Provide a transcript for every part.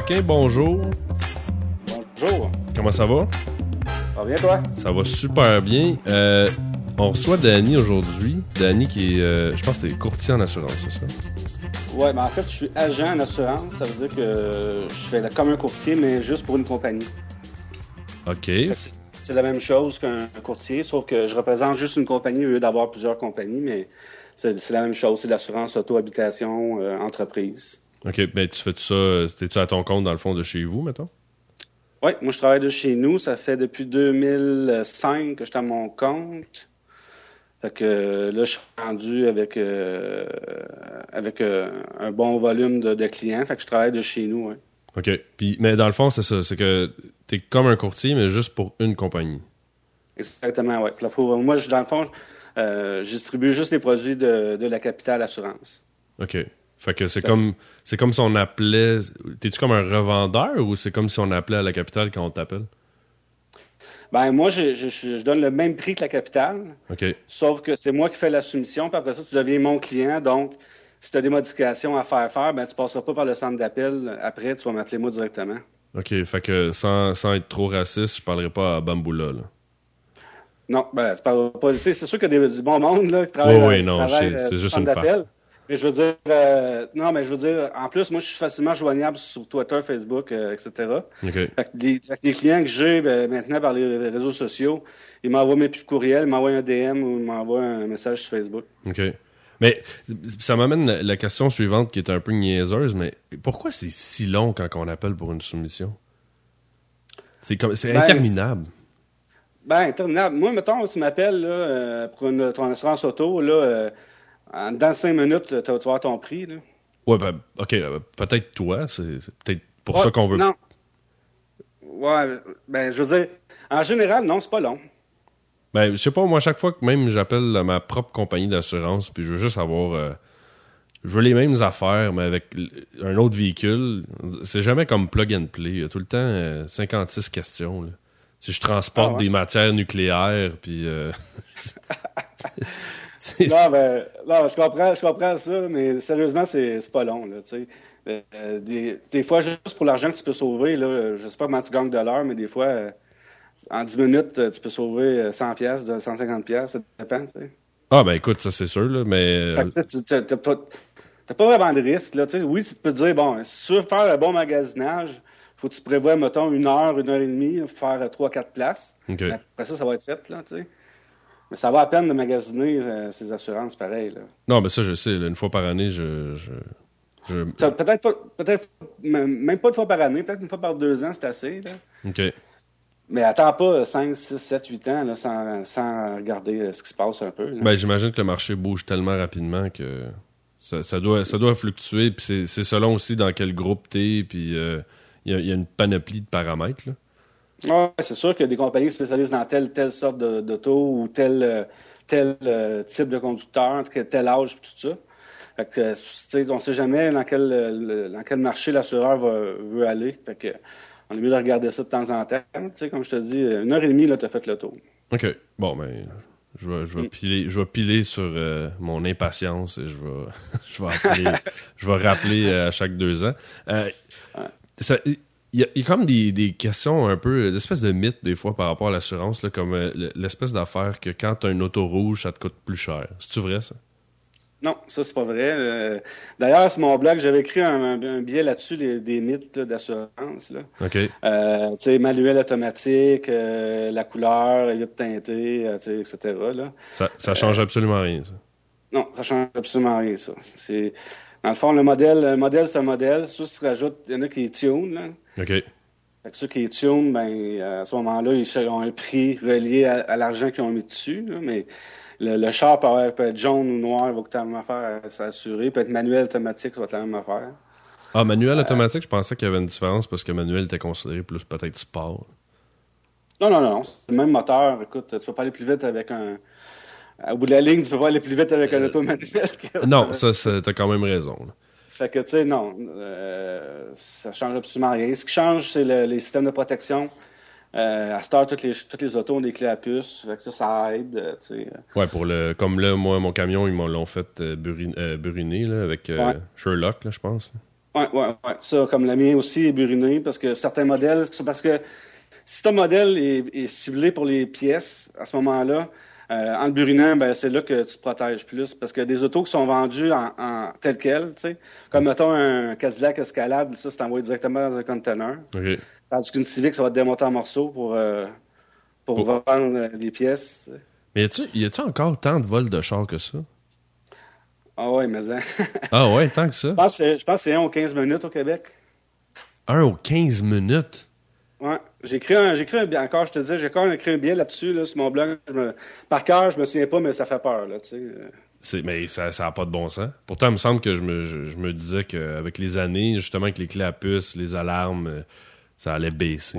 Paquin, bonjour. Bonjour. Comment ça va? Ça va bien, toi? Ça va super bien. Euh, on reçoit Danny aujourd'hui. Danny qui est, euh, je pense que c'est courtier en assurance, c'est ça? Ouais, mais en fait, je suis agent en assurance. Ça veut dire que je fais comme un courtier, mais juste pour une compagnie. OK. C'est- la même chose qu'un courtier, sauf que je représente juste une compagnie au lieu d'avoir plusieurs compagnies, mais c'est c'est la même chose. C'est l'assurance auto-habitation, euh, entreprise. OK, ben tu fais tout ça, euh, t'es-tu à ton compte dans le fond de chez vous, mettons? Oui, moi je travaille de chez nous. Ça fait depuis 2005 que je suis à mon compte. Fait que euh, là, je suis rendu avec euh, avec euh, un bon volume de, de clients. Fait que je travaille de chez nous. OK. Puis, mais dans le fond, c'est ça. C'est que t'es comme un courtier, mais juste pour une compagnie. Exactement, oui. Pour moi, je, dans le fond, euh, je distribue juste les produits de, de la Capitale Assurance. OK. Fait que c'est comme c'est comme si on appelait. T'es-tu comme un revendeur ou c'est comme si on appelait à la capitale quand on t'appelle? Ben moi, je, je, je- je donne le même prix que la Capitale, OK. sauf que c'est moi qui fais la soumission, puis après ça, tu deviens mon client. Donc, si tu as des modifications à faire faire, ben tu passeras pas par le centre d'appel. Après, tu vas m'appeler moi directement. OK. Fait que sans, sans être trop raciste, je parlerai pas à Bamboula, là. Non, ben, tu parles pas. C'est sûr qu'il y a des, du bon monde là, qui travaille, Oui, oui, non, c'est- euh, juste une farce. Mais je veux dire, euh, non, mais je veux dire, en plus, moi, je suis facilement joignable sur Twitter, Facebook, euh, etc. OK. Fait que les, fait que les clients que j'ai ben, maintenant par les réseaux sociaux, ils m'envoient mes petits courriels, ils m'envoient un DM ou ils m'envoient un message sur Facebook. OK. Mais ça m'amène la, la question suivante qui est un peu niaiseuse, mais pourquoi c'est si long quand on appelle pour une soumission? C'est comme c'est Ben, interminable. Ben, interminable. Moi, mettons, tu m'appelles euh, pour une, ton assurance auto, là, en, dans cinq minutes, tu vas avoir ton prix. Là. Ouais, ben, OK, euh, peut-être toi, c'est c'est peut-être pour Ouais, ça qu'on veut. Non. Ouais, ben, je veux dire, en général, non, c'est pas long. Ben, je sais pas, moi, chaque fois que même j'appelle à ma propre compagnie d'assurance, puis je veux juste avoir. euh, je veux les mêmes affaires, mais avec un autre véhicule. C'est jamais comme plug and play. Il y a tout le temps euh, 56 questions. là. Si je transporte Ah ouais? des matières nucléaires, puis. euh, Non, ben, non, je comprends, je comprends ça, mais sérieusement, c'est pas long, là, tu sais. Euh, des, des fois, juste pour l'argent que tu peux sauver, là, je sais pas comment tu gagnes de l'heure, mais des fois, euh, en 10 minutes, euh, tu peux sauver euh, 100 pièces, 150 pièces, ça dépend, tu sais. Ah, ben écoute, ça c'est sûr, là, mais. Fait que, tu t'as pas, vraiment de risque, là, tu sais. Oui, tu peux te dire, bon, si tu veux faire un bon magasinage, faut que tu prévois, mettons, une heure, une heure et demie, faire euh, trois, quatre places. OK. Mais Après ça, ça va être fait, là, tu sais. Mais ça va à peine de magasiner euh, ces assurances, pareil, là. Non, ben ça, je sais. là, une fois par année, je. je, Peut-être pas, peut-être même pas une fois par année, peut-être une fois par deux ans, c'est assez. Là. OK. Mais attends pas 5, 6, 7, 8 ans là, sans, sans regarder euh, ce qui se passe un peu. Ben, j'imagine que le marché bouge tellement rapidement que ça, ça doit, ça doit fluctuer. Puis c'est, selon aussi dans quel groupe t'es. Puis euh, il y, a, il y a une panoplie de paramètres. Là. Ouais, c'est sûr qu'il y a des compagnies qui spécialisent dans telle telle sorte de- d'auto ou tel, euh, tel euh, type de conducteur, tel âge, tout ça. Fait que, euh, tu on sait jamais dans quel, le- dans quel marché l'assureur veut aller. Fait que, on est mieux de regarder ça de temps en temps. Tu sais, comme je te dis, une heure et demie, là, t'as fait le tour. OK. Bon, ben, je vais, je vais, Mm. piler, je vais piler sur euh, mon impatience et je vais, je vais, appeler- je vais rappeler euh, à chaque deux ans. Euh, ça- Il y, a, il y a comme des, des questions un peu, d'espèces de mythes des fois par rapport à l'assurance, comme euh, l'espèce d'affaire que quand tu as une auto rouge, ça te coûte plus cher. C'est-tu vrai, ça? Non, ça, c'est pas vrai. Euh, D'ailleurs, sur mon blog, j'avais écrit un, un, un billet là-dessus, des, mythes d'assurance. OK. Euh, tu sais, manuel automatique, la couleur, le teinté, euh, tu sais, etc. Là. Ça, ça change absolument rien, ça. Non, ça change absolument rien, ça. C'est... Dans le fond, le modèle, le modèle c'est un modèle. Soit tu rajoutes, il y en a qui est tune, là. OK. Fait que ceux qui est tune, ben, à ce moment-là, ils ont un prix relié à, à l'argent qu'ils ont mis dessus, là, mais le, le char peut, avoir- peut être jaune ou noir, il va coûter la même affaire à s'assurer. Peut être manuel automatique, ça va être la même affaire. Ah, manuel automatique, je pensais qu'il y avait une différence parce que manuel était considéré plus peut-être sport. Non, non, non, c'est le même moteur. Écoute, tu peux pas aller plus vite avec un. Au bout de la ligne, tu peux pas aller plus vite avec un auto manuel. que- Non, ça, t'as quand même raison. là. Fait que, tu sais, non, euh, ça change absolument rien. Ce qui change, c'est le- les systèmes de protection. Euh, à Star, toutes les, toutes les autos ont des clés à puce. Fait que ça, ça aide, euh, sais. Ouais, pour le. Comme là, moi, mon camion, ils m'ont l'ont fait euh, buri- euh, buriner là, avec euh, Ouais. Sherlock, là, je pense. Oui, oui, oui. Ça, comme la mienne aussi est burinée, parce que certains modèles, parce que si ton modèle est, ciblé pour les pièces, à ce moment-là, euh, en le burinant, ben, c'est là que tu te protèges plus. Parce que des autos qui sont vendues en, en tel quel, tu sais, comme mettons un Cadillac Escalade, ça, c'est envoyé directement dans un container. OK. Tandis qu'une Civic, ça va te démonter en morceaux pour, euh, pour, vendre les pièces. Mais y a-tu encore tant de vols de chars que ça? Ah ouais, mais hein. ah ouais, tant que ça? Je pense, que c'est un aux 15 minutes au Québec. Un aux 15 minutes? Ouais. J'ai écrit un, j'ai écrit un, encore, je te disais, j'ai encore écrit un billet là-dessus, là, sur mon blog. par cœur, je me souviens pas, mais ça fait peur, là, tu sais. C'est, mais ça n'a pas de bon sens. Pourtant, il me semble que je me, je, me disais qu'avec les années, justement, avec les clés à puce, les alarmes, euh, ça allait baisser.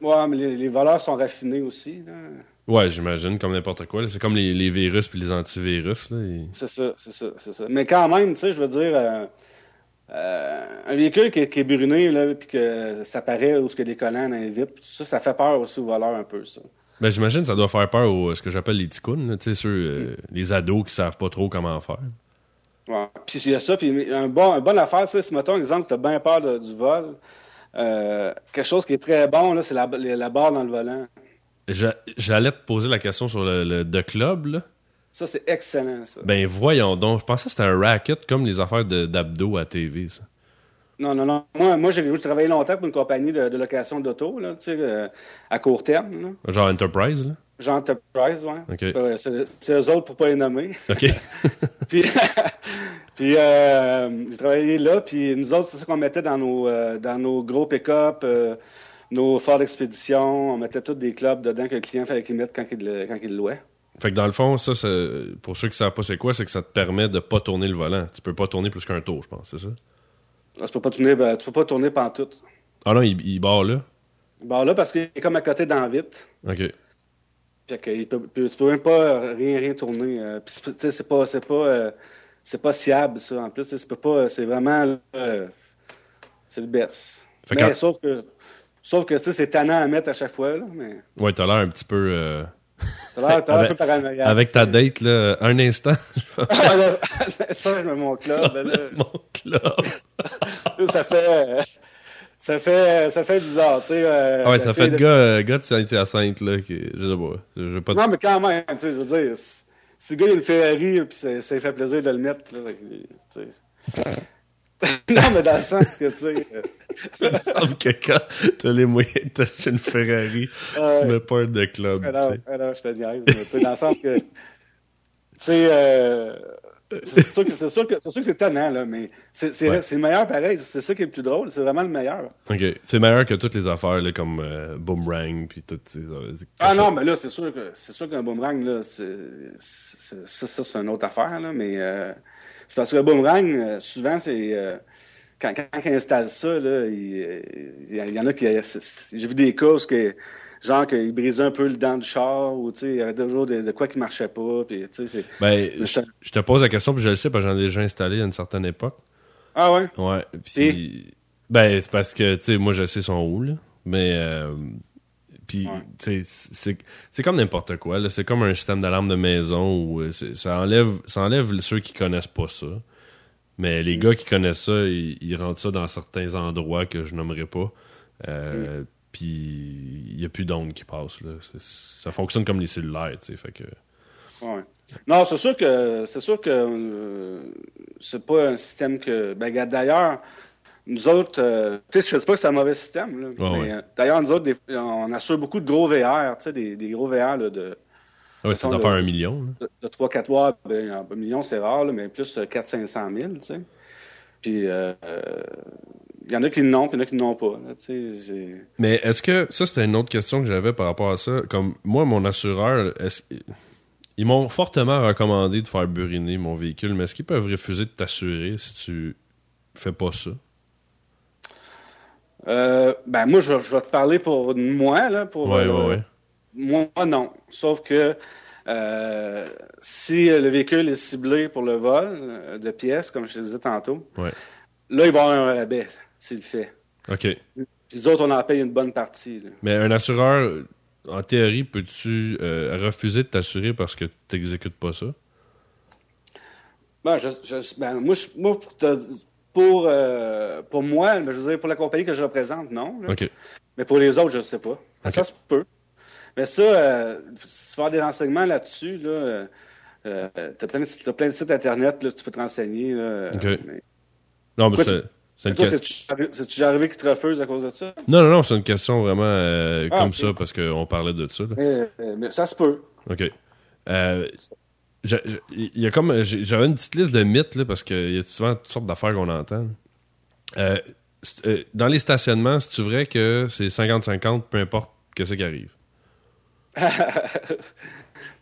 Ouais, mais les, voleurs sont raffinés aussi. Là. Ouais, j'imagine, comme n'importe quoi. C'est comme les, les, virus puis les antivirus. Là, C'est ça, c'est ça, c'est ça. Mais quand même, tu sais, je veux dire, euh, euh, un véhicule qui, est bruné, là, puis que ça paraît où ce que les collants invitent, ça, ça fait peur aussi aux voleurs un peu, ça. Ben, j'imagine que ça doit faire peur aux ce que j'appelle les ticounes, tu sais, ceux, euh, mm. les ados qui savent pas trop comment faire. Ouais. Puis il y a ça, puis un bon, un bon affaire, tu sais, si mettons, exemple, tu as bien peur du vol, euh, quelque chose qui est très bon, là, c'est la, la, barre dans le volant. J'allais te poser la question sur le, le The Club, là. Ça, c'est excellent, ça. Ben voyons donc. Je pensais que c'était un racket comme les affaires d'abdos à TV, ça. Non, non, non. Moi, moi j'ai travaillé longtemps pour une compagnie de, location d'auto, là, tu sais, euh, à court terme. Là. Genre Enterprise, là? Genre Enterprise, ouais. Euh, c'est eux autres pour pas les nommer. OK. puis, puis euh, j'ai travaillé là, puis nous autres, c'est ça qu'on mettait dans nos, dans nos gros pick-up, nos Ford Expedition. On mettait tous des clubs dedans que le client fallait qu'il mette quand il, quand il louait. Fait que dans le fond, ça, pour ceux qui savent pas c'est quoi, c'est que ça te permet de pas tourner le volant. Tu peux pas tourner plus qu'un tour, je pense, c'est ça? Ah, tu peux pas tourner, ben, tu peux pas tourner pendant tout. Ah non, il, il barre là? Il barre là parce qu'il est comme à côté dans vite. OK. Fait que il peut, tu peux même pas rien, rien tourner. Euh, puis c'est pas, c'est pas, euh, c'est pas siable, ça. En plus, c'est pas, c'est vraiment, euh, c'est le best. mais sauf que, sauf que, c'est tannant à mettre à chaque fois, là, mais... Ouais, t'as l'air un petit peu, avec, avec ta date, là, un instant. ça, je mets mon club. mon club. ça fait. Ça fait, ça fait bizarre, tu sais. Euh, ah ouais, ça fait de gars, euh, gars de Saint-Hyacinthe, là, qui, je sais pas. Je pas Non, mais quand même, tu sais, je veux dire, si, le gars, il a une Ferrari, puis ça, ça fait plaisir de le mettre, là, tu sais. non, mais dans le sens que, tu sais. Euh, Il me semble que quand t'as les moyens de t'acheter une Ferrari, tu mets pas de club. Alors, alors, je te niaise, mais, dans le sens que. Tu sais, euh, c'est sûr que c'est sûr que c'est tannant là, mais c'est c'est le meilleur pareil. C'est ça qui est le plus drôle. C'est vraiment le meilleur. Ok, c'est meilleur que toutes les affaires là, comme euh, boomerang puis toutes ces. ah non, mais là c'est sûr que c'est sûr qu'un boomerang là, c'est ça, ça c'est une autre affaire là, mais euh, c'est parce que le boomerang euh, souvent c'est euh, quand, quand ils installent ça là, il, il y en a qui j'ai vu des cas où que genre qu'il brisait un peu le dent du char ou tu sais il y avait toujours de, quoi qui marchait pas puis tu sais ben je, te pose la question puis je le sais parce que j'en ai déjà installé à une certaine époque. Ah ouais? Ouais puis ben c'est parce que tu sais moi je sais son où là. Mais euh, puis, tu sais, c'est comme n'importe quoi. C'est comme un système d'alarme de maison où euh, ça enlève, ça enlève ceux qui connaissent pas ça. Mais les mm. gars qui connaissent ça, ils, rentrent ça dans certains endroits que je nommerai pas. Euh, mm. Puis il n'y a plus d'ondes qui passent. Là. Ça fonctionne comme les cellulaires, tu sais. Fait que... Ouais. Non, c'est sûr que c'est sûr que euh, c'est pas un système que. Ben, d'ailleurs, nous autres, euh, je sais pas que c'est un mauvais système, là, mais euh, d'ailleurs, nous autres, on assure beaucoup de gros VR, tu sais, des, des, gros VR là, de. Ah oui, ça doit faire un million. De, de 3-4 watts, ben, un million, c'est rare, là, mais plus 400-500 000, tu sais. Puis, euh, il y en a qui l'ont, puis il y en a qui n'ont pas. Mais est-ce que, ça c'était une autre question que j'avais par rapport à ça, comme moi, mon assureur, ils m'ont fortement recommandé de faire buriner mon véhicule, mais est-ce qu'ils peuvent refuser de t'assurer si tu fais pas ça? Euh, ben moi, je, vais te parler pour moi, là, pour euh, moi, non. Sauf que euh, si le véhicule est ciblé pour le vol de pièces, comme je te disais tantôt, là, il va y avoir un rabais s'il le fait. OK. Puis les autres, on en paye une bonne partie. Mais un assureur, en théorie, peux-tu euh, refuser de t'assurer parce que tu n'exécutes pas ça? Ben, je, ben, moi, pour, pour, euh, pour moi, je veux dire, pour la compagnie que je représente, non. là. Mais pour les autres, je ne sais pas. Ça se peut. Mais ça, euh, si tu veux avoir des renseignements là-dessus, là, euh, euh, t'as plein, de sites- t'as plein de sites Internet, là, tu peux te renseigner. Là, Ok. mais- Non, mais c'est c'est déjà arrivé qu'ils te refusent à cause de ça? Non, non, non, c'est une question vraiment euh, Ah, comme ça parce qu'on parlait de ça. Mais, euh, mais ça se peut. OK. Euh, Il y a comme. J'avais une petite liste de mythes, là, parce qu'il y a souvent toutes sortes d'affaires qu'on entend. Euh, euh, dans les stationnements, c'est-tu vrai que c'est 50-50, peu importe ce qui arrive?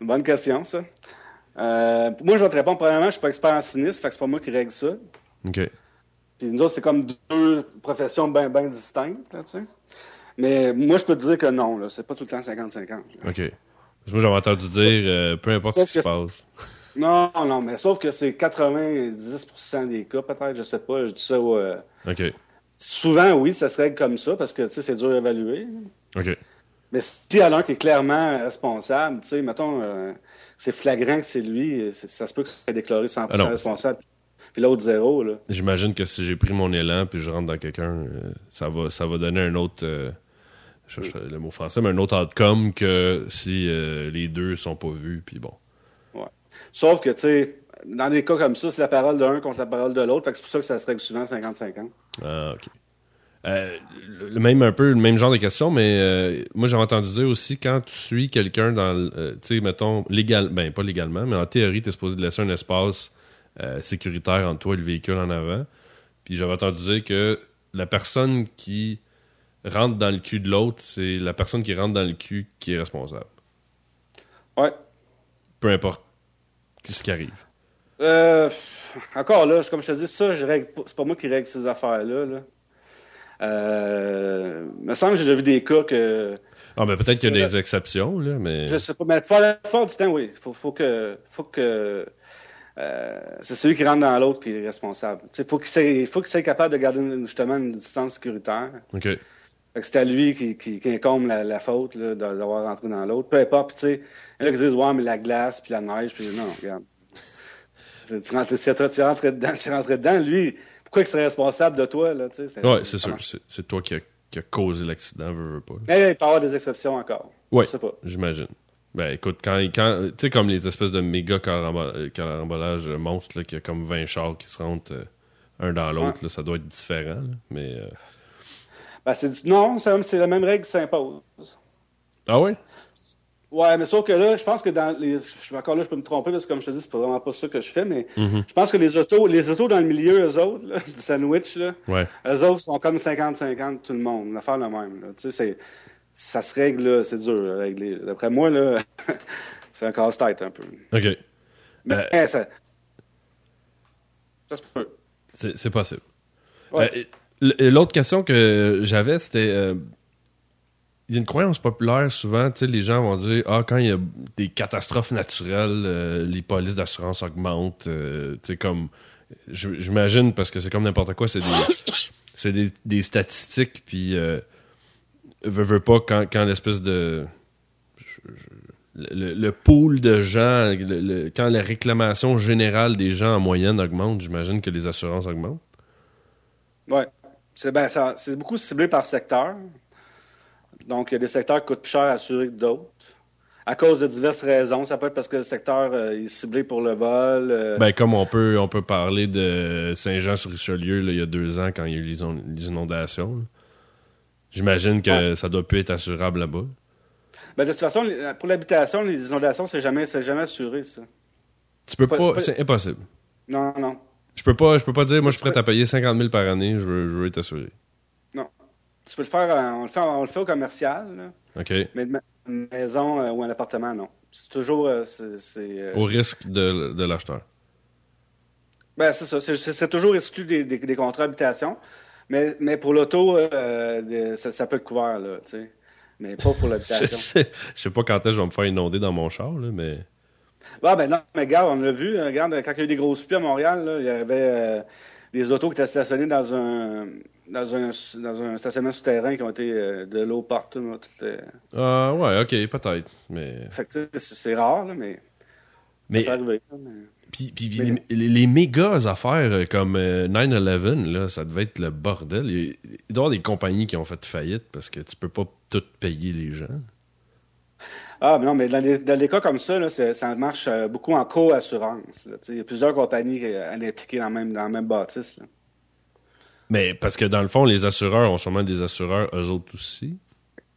Bonne question, ça. Euh, moi, je vais te répondre. Premièrement, je suis pas expert en sinistre, fait que c'est pas moi qui règle ça. OK. Puis nous autres, c'est comme deux professions bien distinctes, là, tu sais. Mais moi, je peux te dire que non, là, c'est pas tout le temps 50-50. là. OK. Parce que moi, j'avais entendu dire, euh, peu importe ce qui se passe. Non, non, mais sauf que c'est 90% des cas, peut-être, je sais pas, je dis ça. euh, OK. souvent, oui, ça se règle comme ça, parce que, tu sais, c'est dur à évaluer. OK. Mais s'il y en a un qui est clairement responsable, tu sais, mettons, euh, c'est flagrant que c'est lui, ça se peut que ça soit déclaré 100% Ah responsable, puis l'autre zéro, là. J'imagine que si j'ai pris mon élan puis je rentre dans quelqu'un, euh, ça va, ça va donner un autre. Je cherche le mot français, mais un autre outcome que si euh, les deux sont pas vus, puis bon. Sauf que, tu sais, dans des cas comme ça, c'est la parole d'un contre la parole de l'autre, c'est pour ça que ça se règle souvent 50-50. Ah, ok. Euh, le même un peu le même genre de question, mais euh, moi j'avais entendu dire aussi quand tu suis quelqu'un dans, le- tu sais, mettons légal, ben pas légalement, mais en théorie t'es supposé de laisser un espace sécuritaire entre toi et le véhicule en avant. Puis j'avais entendu dire que la personne qui rentre dans le cul de l'autre, c'est la personne qui rentre dans le cul qui est responsable. Ouais. Peu importe ce qui arrive. Euh, encore là, comme je te dis, ça, je règle pas- c'est pas moi qui règle ces affaires-là. Là. Euh, me semble que j'ai déjà vu des cas que Ah ben peut-être qu'il y a des exceptions là, mais je sais pas, mais pour la du temps, oui. Faut, faut que faut que euh, c'est celui qui rentre dans l'autre qui est responsable. Tu sais, faut qu'il soit, faut qu'il soit capable de garder une- justement une distance sécuritaire. ok. C'est à lui qui, qui, qui incombe la, la faute là, d'avoir rentré dans l'autre. Peu importe. Tu sais, il y en a qui disent, ouais, mais la glace, puis la neige, puis non, regarde. Tu rentres, si tu es rentré dedans, tu es rentré dedans, lui, pourquoi il serait responsable de toi, là, tu sais? Ouais, c'est sûr. C'est, toi qui a, qui a causé l'accident, veux, veux pas. Mais il peut y avoir des exceptions encore. Ouais. Je sais pas. J'imagine. Ben écoute, quand, quand tu sais, comme les espèces de méga carambolages monstres, là, y a comme 20 chars qui se rentrent euh, un dans l'autre, là, ça doit être différent. là, mais. euh, Ben, c'est du- non, c'est la même règle qui s'impose. Ah ouais? Ouais, mais sauf que là, je pense que dans les. Je suis encore là, je peux me tromper parce que comme je te dis, c'est pas vraiment pas ça que je fais, mais Mhm. je pense que les autos, les autos dans le milieu, eux autres, là, du sandwich, là, Ouais. eux autres sont comme 50-50 tout le monde. L'affaire la même. Tu sais, c'est. Ça se règle, là, c'est dur à régler. D'après moi, là, c'est un casse-tête un peu. Ok. Mais Euh, ça. Ça se peut. C'est, possible. Ouais. Euh, l'autre question que j'avais, c'était. euh, il y a une croyance populaire, souvent, tu sais, les gens vont dire Ah, quand il y a des catastrophes naturelles, euh, les polices d'assurance augmentent. euh, tu sais, comme. J'imagine, parce que c'est comme n'importe quoi, c'est des, des, des statistiques, puis. Euh, veux, veux pas, quand, quand l'espèce de. le, pool de gens, le- le- quand la réclamation générale des gens en moyenne augmente, j'imagine que les assurances augmentent. Ouais. C'est ben, c'est beaucoup ciblé par secteur. Donc, il y a des secteurs qui coûtent plus cher à assurer que d'autres. À cause de diverses raisons. Ça peut être parce que le secteur euh, est ciblé pour le vol. euh, Ben, comme on peut, on peut parler de Saint-Jean-sur-Richelieu il y a deux ans quand il y a eu les, on- les inondations. J'imagine que ça doit plus être assurable là-bas. ben, de toute façon, pour l'habitation, les inondations, c'est jamais, c'est jamais assuré, ça. Tu peux pas- pas, c'est impossible. Non, non. Je peux pas, je peux pas dire, moi je suis prêt à payer 50 000 par année, je veux, je veux être assuré. Non. Tu peux le faire, euh, on le fait, on le fait au commercial, là, OK? mais une ma- une maison euh, ou un appartement, non. C'est toujours. euh, c'est, Au risque de, de l'acheteur. Ben, c'est ça. C'est, toujours exclu des, des, des contrats d'habitation. Mais, mais pour l'auto, euh, ça, ça peut être couvert, là, tu sais. Mais pas pour Je l'habitation. sais, je sais pas quand est-ce que je vais me faire inonder dans mon char, là, mais. Ah, ben non, mais regarde, on l'a vu. hein, Regarde, quand il y a eu des grosses pluies à Montréal, là, il y avait euh, des autos qui étaient stationnées dans un, dans un, dans un stationnement souterrain qui ont été euh, de l'eau partout. là, tout, euh. Ah, ouais, ok, peut-être. Mais. Fait que, c'est, rare, là, mais ça Mais peut arriver. là, mais- Puis, puis, puis les, les, méga affaires comme 9-11, là, ça devait être le bordel. Il, doit y avoir des compagnies qui ont fait faillite parce que tu peux pas tout payer les gens. Ah, mais non, mais dans des, cas comme ça, là, ça marche beaucoup en co-assurance. Il y a plusieurs compagnies impliquées dans, même, dans la même bâtisse. Mais parce que dans le fond, les assureurs ont sûrement des assureurs, eux autres aussi.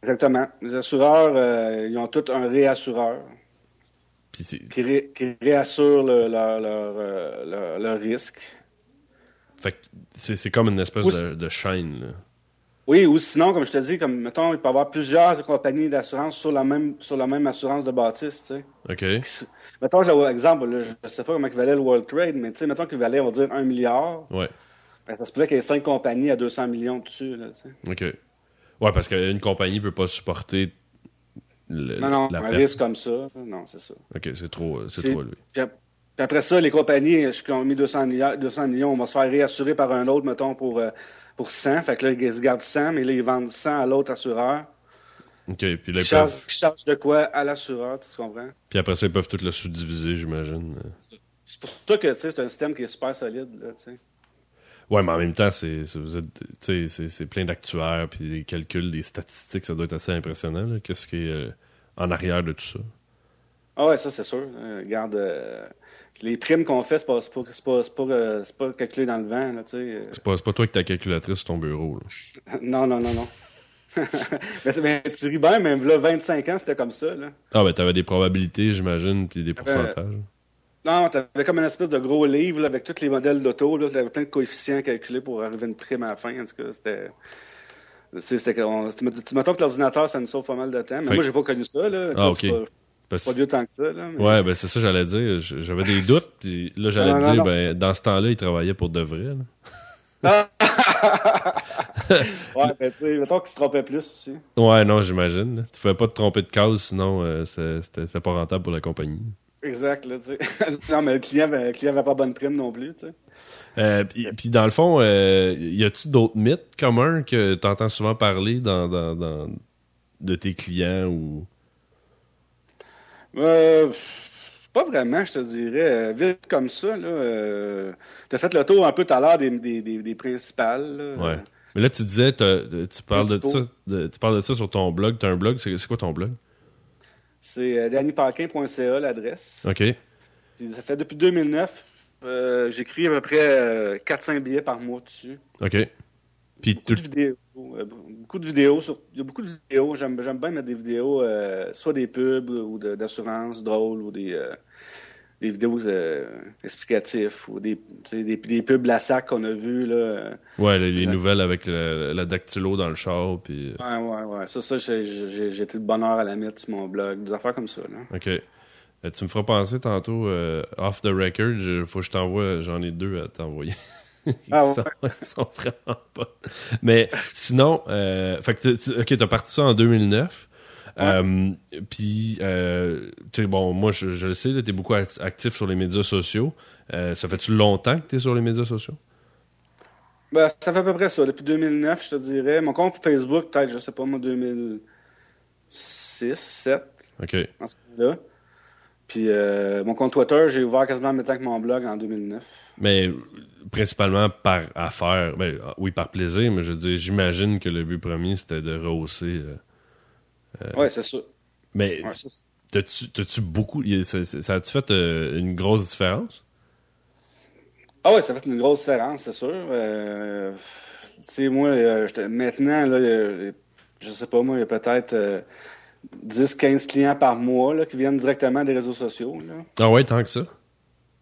Exactement. Les assureurs, euh, ils ont tous un réassureur. qui, réassure le, leur, leur, leur, risque. Fait c'est comme une espèce de, chaîne. Là. Oui, ou sinon, comme je te dis, comme mettons, il peut y avoir plusieurs compagnies d'assurance sur la même sur la même assurance de bâtisse, tu sais. OK. mettons, exemple, je ne sais pas comment il valait le World Trade, mais tu sais, mettons qu'il valait, on va dire, un milliard. Ouais. Ben, ça se pourrait qu'il y ait cinq compagnies à 200 millions dessus. Là, OK. Ouais, parce qu'une compagnie ne peut pas supporter le, non, non, un risque comme ça. Non, c'est ça. OK, c'est trop, c'est trop élevé. Puis, après ça, les compagnies qui ont mis 200 millions, 200 millions, on va se faire réassurer par un autre, mettons, pour, euh, pour 100. Fait que là, ils se gardent 100, mais là, ils vendent 100 à l'autre assureur. OK, puis là, ils, chargent, charge de quoi à l'assureur, tu comprends? Puis après ça, ils peuvent tout le sous-diviser, j'imagine. C'est pour ça que, tu sais, c'est un système qui est super solide, là. Ouais, mais en même temps, c'est c'est plein d'actuaires, puis des calculs, des statistiques, ça doit être assez impressionnant. Qu'est-ce qui est euh, en arrière de tout ça? Ah ouais, ça c'est sûr. Euh, regarde, euh, les primes qu'on fait, c'est pas, pas, pas, pas, calculé dans le vent. C'est pas, pas toi qui ta calculatrice sur ton bureau. non, non, non, non. mais, tu ris bien, mais là, 25 ans, c'était comme ça. Là. Ah, ben t'avais des probabilités, j'imagine, puis des pourcentages. Non, tu avais comme une espèce de gros livre avec tous les modèles d'auto. Tu avais plein de coefficients calculés pour arriver à une prime à la fin. En tout cas, c'était. C'était, mettons que l'ordinateur, ça nous sauve pas mal de temps. Mais moi, j'ai pas connu ça. Là. Ah, OK. Pas, pas vieux tant que ça. Là, Ouais, ben c'est ça j'allais dire. J'avais des doutes. Puis là, j'allais dire, ben, dans ce temps-là, il travaillait pour de vrai. Là. ouais, ben tu sais, mettons qu'il se trompait plus aussi. Ouais, non, j'imagine. Tu ne pouvais pas te tromper de case, sinon euh, c'était pas rentable pour la compagnie. Exact, là, tu sais. non, mais le client, le client n'avait pas bonne prime non plus, tu sais. Euh, puis, dans le fond, euh, y a-tu d'autres mythes communs que tu entends souvent parler dans, dans, dans, de tes clients ou. Euh, pas vraiment, je te dirais. Vite comme ça, là. Euh, tu as fait le tour un peu tout à l'heure des, des, des, principales. Là. Ouais. Mais là, tu disais, tu parles de, ça, tu parles de ça sur ton blog. Tu as un blog, c'est quoi ton blog? C'est euh, dannyparkin.ca l'adresse. OK. ça fait depuis 2009. Euh, j'écris à peu près 4-5 euh, billets par mois dessus. OK. Puis beaucoup, de vidéos, beaucoup de vidéos. il y a beaucoup de vidéos. J'aime, bien mettre des vidéos, soit des pubs ou d'assurance drôles ou des, des vidéos euh, explicatifs ou des, des, des, pubs la sac qu'on a vu là. Euh, ouais, les, nouvelles avec la dactylo dans le char. Puis... Euh. Ouais, ouais, ouais. Ça, ça j'ai été de bonheur à la mettre sur mon blog. Des affaires comme ça. Là. OK. tu me feras penser tantôt, off the record, il faut que je t'envoie, j'en ai deux à t'envoyer. ils, ah, sont, sont, vraiment pas. Mais sinon, fait que, ok, t'as parti ça en 2009. Euh, puis, euh, bon, moi, je, le sais, tu es beaucoup actif sur les médias sociaux. Euh, ça fait-tu longtemps que tu es sur les médias sociaux? Ben, ça fait à peu près ça. Depuis 2009, je te dirais. Mon compte Facebook, peut-être, je sais pas, moi, 2006, 2007. OK. En ce moment-là. Puis mon compte Twitter, j'ai ouvert quasiment en même temps que mon blog en 2009. Mais principalement par affaire. Ben, oui, par plaisir, mais je veux dire, j'imagine que le but premier, c'était de rehausser euh, oui, c'est ça. Mais t'as-tu beaucoup. Ça, a-tu fait euh, une grosse différence? Ah oui, ça a fait une grosse différence, c'est sûr. Euh, tu sais, moi, maintenant, là, je sais pas, moi, il y a peut-être 10-15 clients par mois là, qui viennent directement des réseaux sociaux. Là. Ah ouais, tant que ça?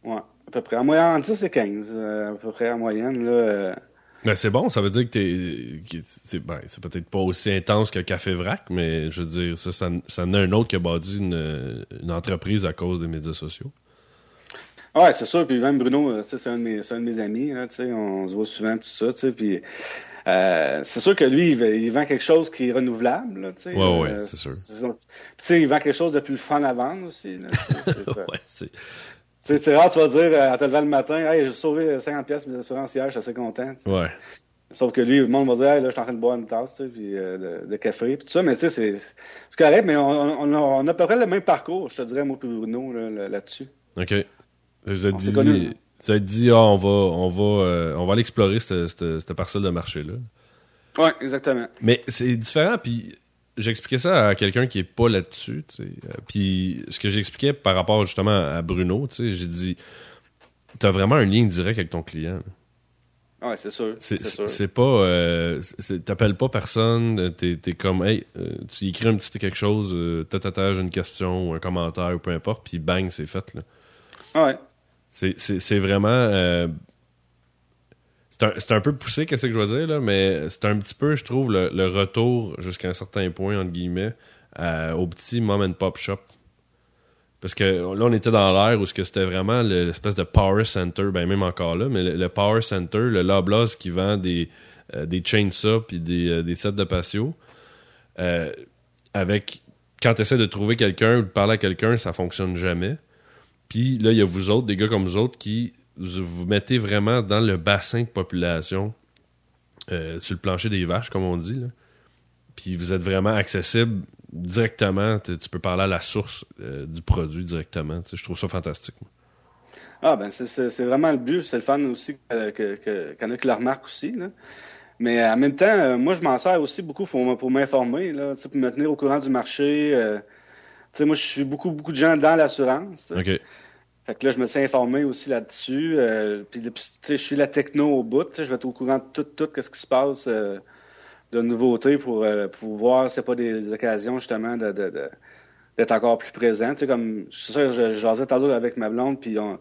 Ouais, à peu près. En moyenne, entre 10 et 15, à peu près en moyenne. Là, mais c'est bon, ça veut dire que t'es. C'est ben, peut-être pas aussi intense que Café Vrac, mais je veux dire, ça, ça, ça en a un autre qui a bâti une, une entreprise à cause des médias sociaux. Ouais, c'est sûr. Puis même Bruno, euh, c'est un, de mes, un de mes amis. Là, on se voit souvent, tout ça. Puis euh, c'est sûr que lui, il, vend quelque chose qui est renouvelable. Là, ouais, ouais, euh, c'est sûr. Puis il vend quelque chose de plus fun à vendre aussi. Là, ouais, c'est c'est rare, tu vas dire, à euh, te lever le matin, hey, j'ai sauvé 50 pièces mes assurances hier, je suis assez content. Ouais. Sauf que lui, le monde va dire, hey, là, je suis en train de boire une tasse, tu sais, puis euh, de, café, puis tout ça. Mais tu sais, c'est correct, mais on, a, on, a, à peu près le même parcours, je te dirais, moi, puis Bruno, là-dessus. OK. Vous avez dit, vous avez dit ah, on va, on va, euh, on va aller explorer cette, cette, cette parcelle de marché-là. Oui, exactement. Mais c'est différent, puis j'expliquais ça à quelqu'un qui est pas là-dessus. Euh, Puis ce que j'expliquais par rapport justement à Bruno, tu sais, j'ai dit, t'as vraiment un lien direct avec ton client. Ouais, c'est sûr. C'est C'est sûr. c'est pas, euh, t'appelles pas personne, t'es es comme, hey, euh, tu écris un petit quelque chose, euh, une question ou un commentaire ou peu importe, puis bang, c'est fait là. Ouais. C'est- vraiment. euh, c'est un, un peu poussé, qu'est-ce que je veux dire, là, mais c'est un petit peu, je trouve, le, le retour jusqu'à un certain point, entre guillemets, à- au petit mom and pop shop. Parce que là, on était dans l'ère où c'était vraiment le- l'espèce de power center, ben même encore là, mais le, power center, le Loblaws qui vend des, euh, des chainsaws puis des, euh, des sets de patio. euh, avec quand tu essaies de trouver quelqu'un ou de parler à quelqu'un, ça fonctionne jamais. Puis là, il y a vous autres, des gars comme vous autres, qui vous, mettez vraiment dans le bassin de population, euh, sur le plancher des vaches, comme on dit. Là. Puis vous êtes vraiment accessible directement. Tu peux parler à la source euh, du produit directement. Je trouve ça fantastique. Ah, ben, c'est- vraiment le but. C'est le fun aussi qu'il y en a qui le remarquent aussi. Mais en même temps, euh, moi, je m'en sers aussi beaucoup pour, pour m'informer, pour me tenir au courant du marché. euh, sais, moi, je suis beaucoup, beaucoup de gens dans l'assurance. OK. Fait que là, je me suis informé aussi là-dessus. euh, puis, tu sais, je suis la techno au bout. Je vais être au courant de tout, tout ce qui se passe euh, de nouveautés pour, euh, pour voir si c'est pas des occasions, justement, de- d'être encore plus présent. Tu sais, comme, je suis sûr, je jasais tantôt avec ma blonde, puis on-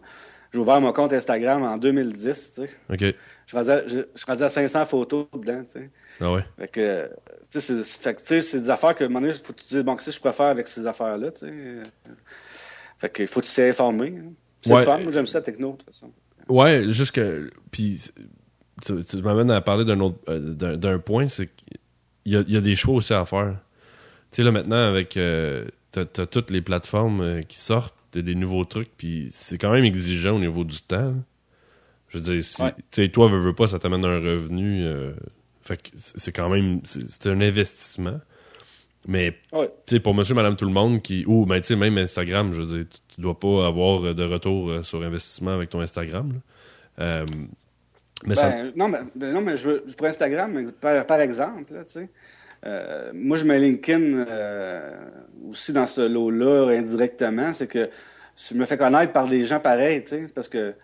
j'ai ouvert mon compte Instagram en 2010, tu sais. OK. Je à, je, je suis rendu à 500 photos dedans, tu sais. Ah ouais. Fait que, tu sais, c'est- des affaires que, à un moment donné, faut que tu te dises, bon, qu'est-ce que je préfère avec ces affaires-là, tu sais. Fait que, il faut que tu hein. C'est Ouais. fun. Moi, j'aime ça, techno, de toute façon. Ouais, juste que. Puis, tu, tu m'amènes à parler d'un autre euh, d'un point, c'est qu'il y a, il y a des choix aussi à faire. Tu sais, là, maintenant, avec. euh, t'as t'as toutes les plateformes euh, qui sortent, t'as des nouveaux trucs, puis c'est quand même exigeant au niveau du temps. Je veux dire, si. Ouais. Toi, veux, veux pas, ça t'amène un revenu. euh, fait que c'est quand même. C'est un investissement. Mais Ouais. tu sais, pour monsieur, madame, tout le monde qui. Ou, ben, même Instagram, je veux dire, tu, dois pas avoir de retour euh, sur investissement avec ton Instagram. là. Euh, mais ça. Ben, non, mais, ben, non, mais je veux, pour Instagram, par, par exemple, tu sais, euh, moi, je mets LinkedIn euh, aussi dans ce lot-là indirectement. C'est que je me fais connaître par des gens pareils, tu sais, parce que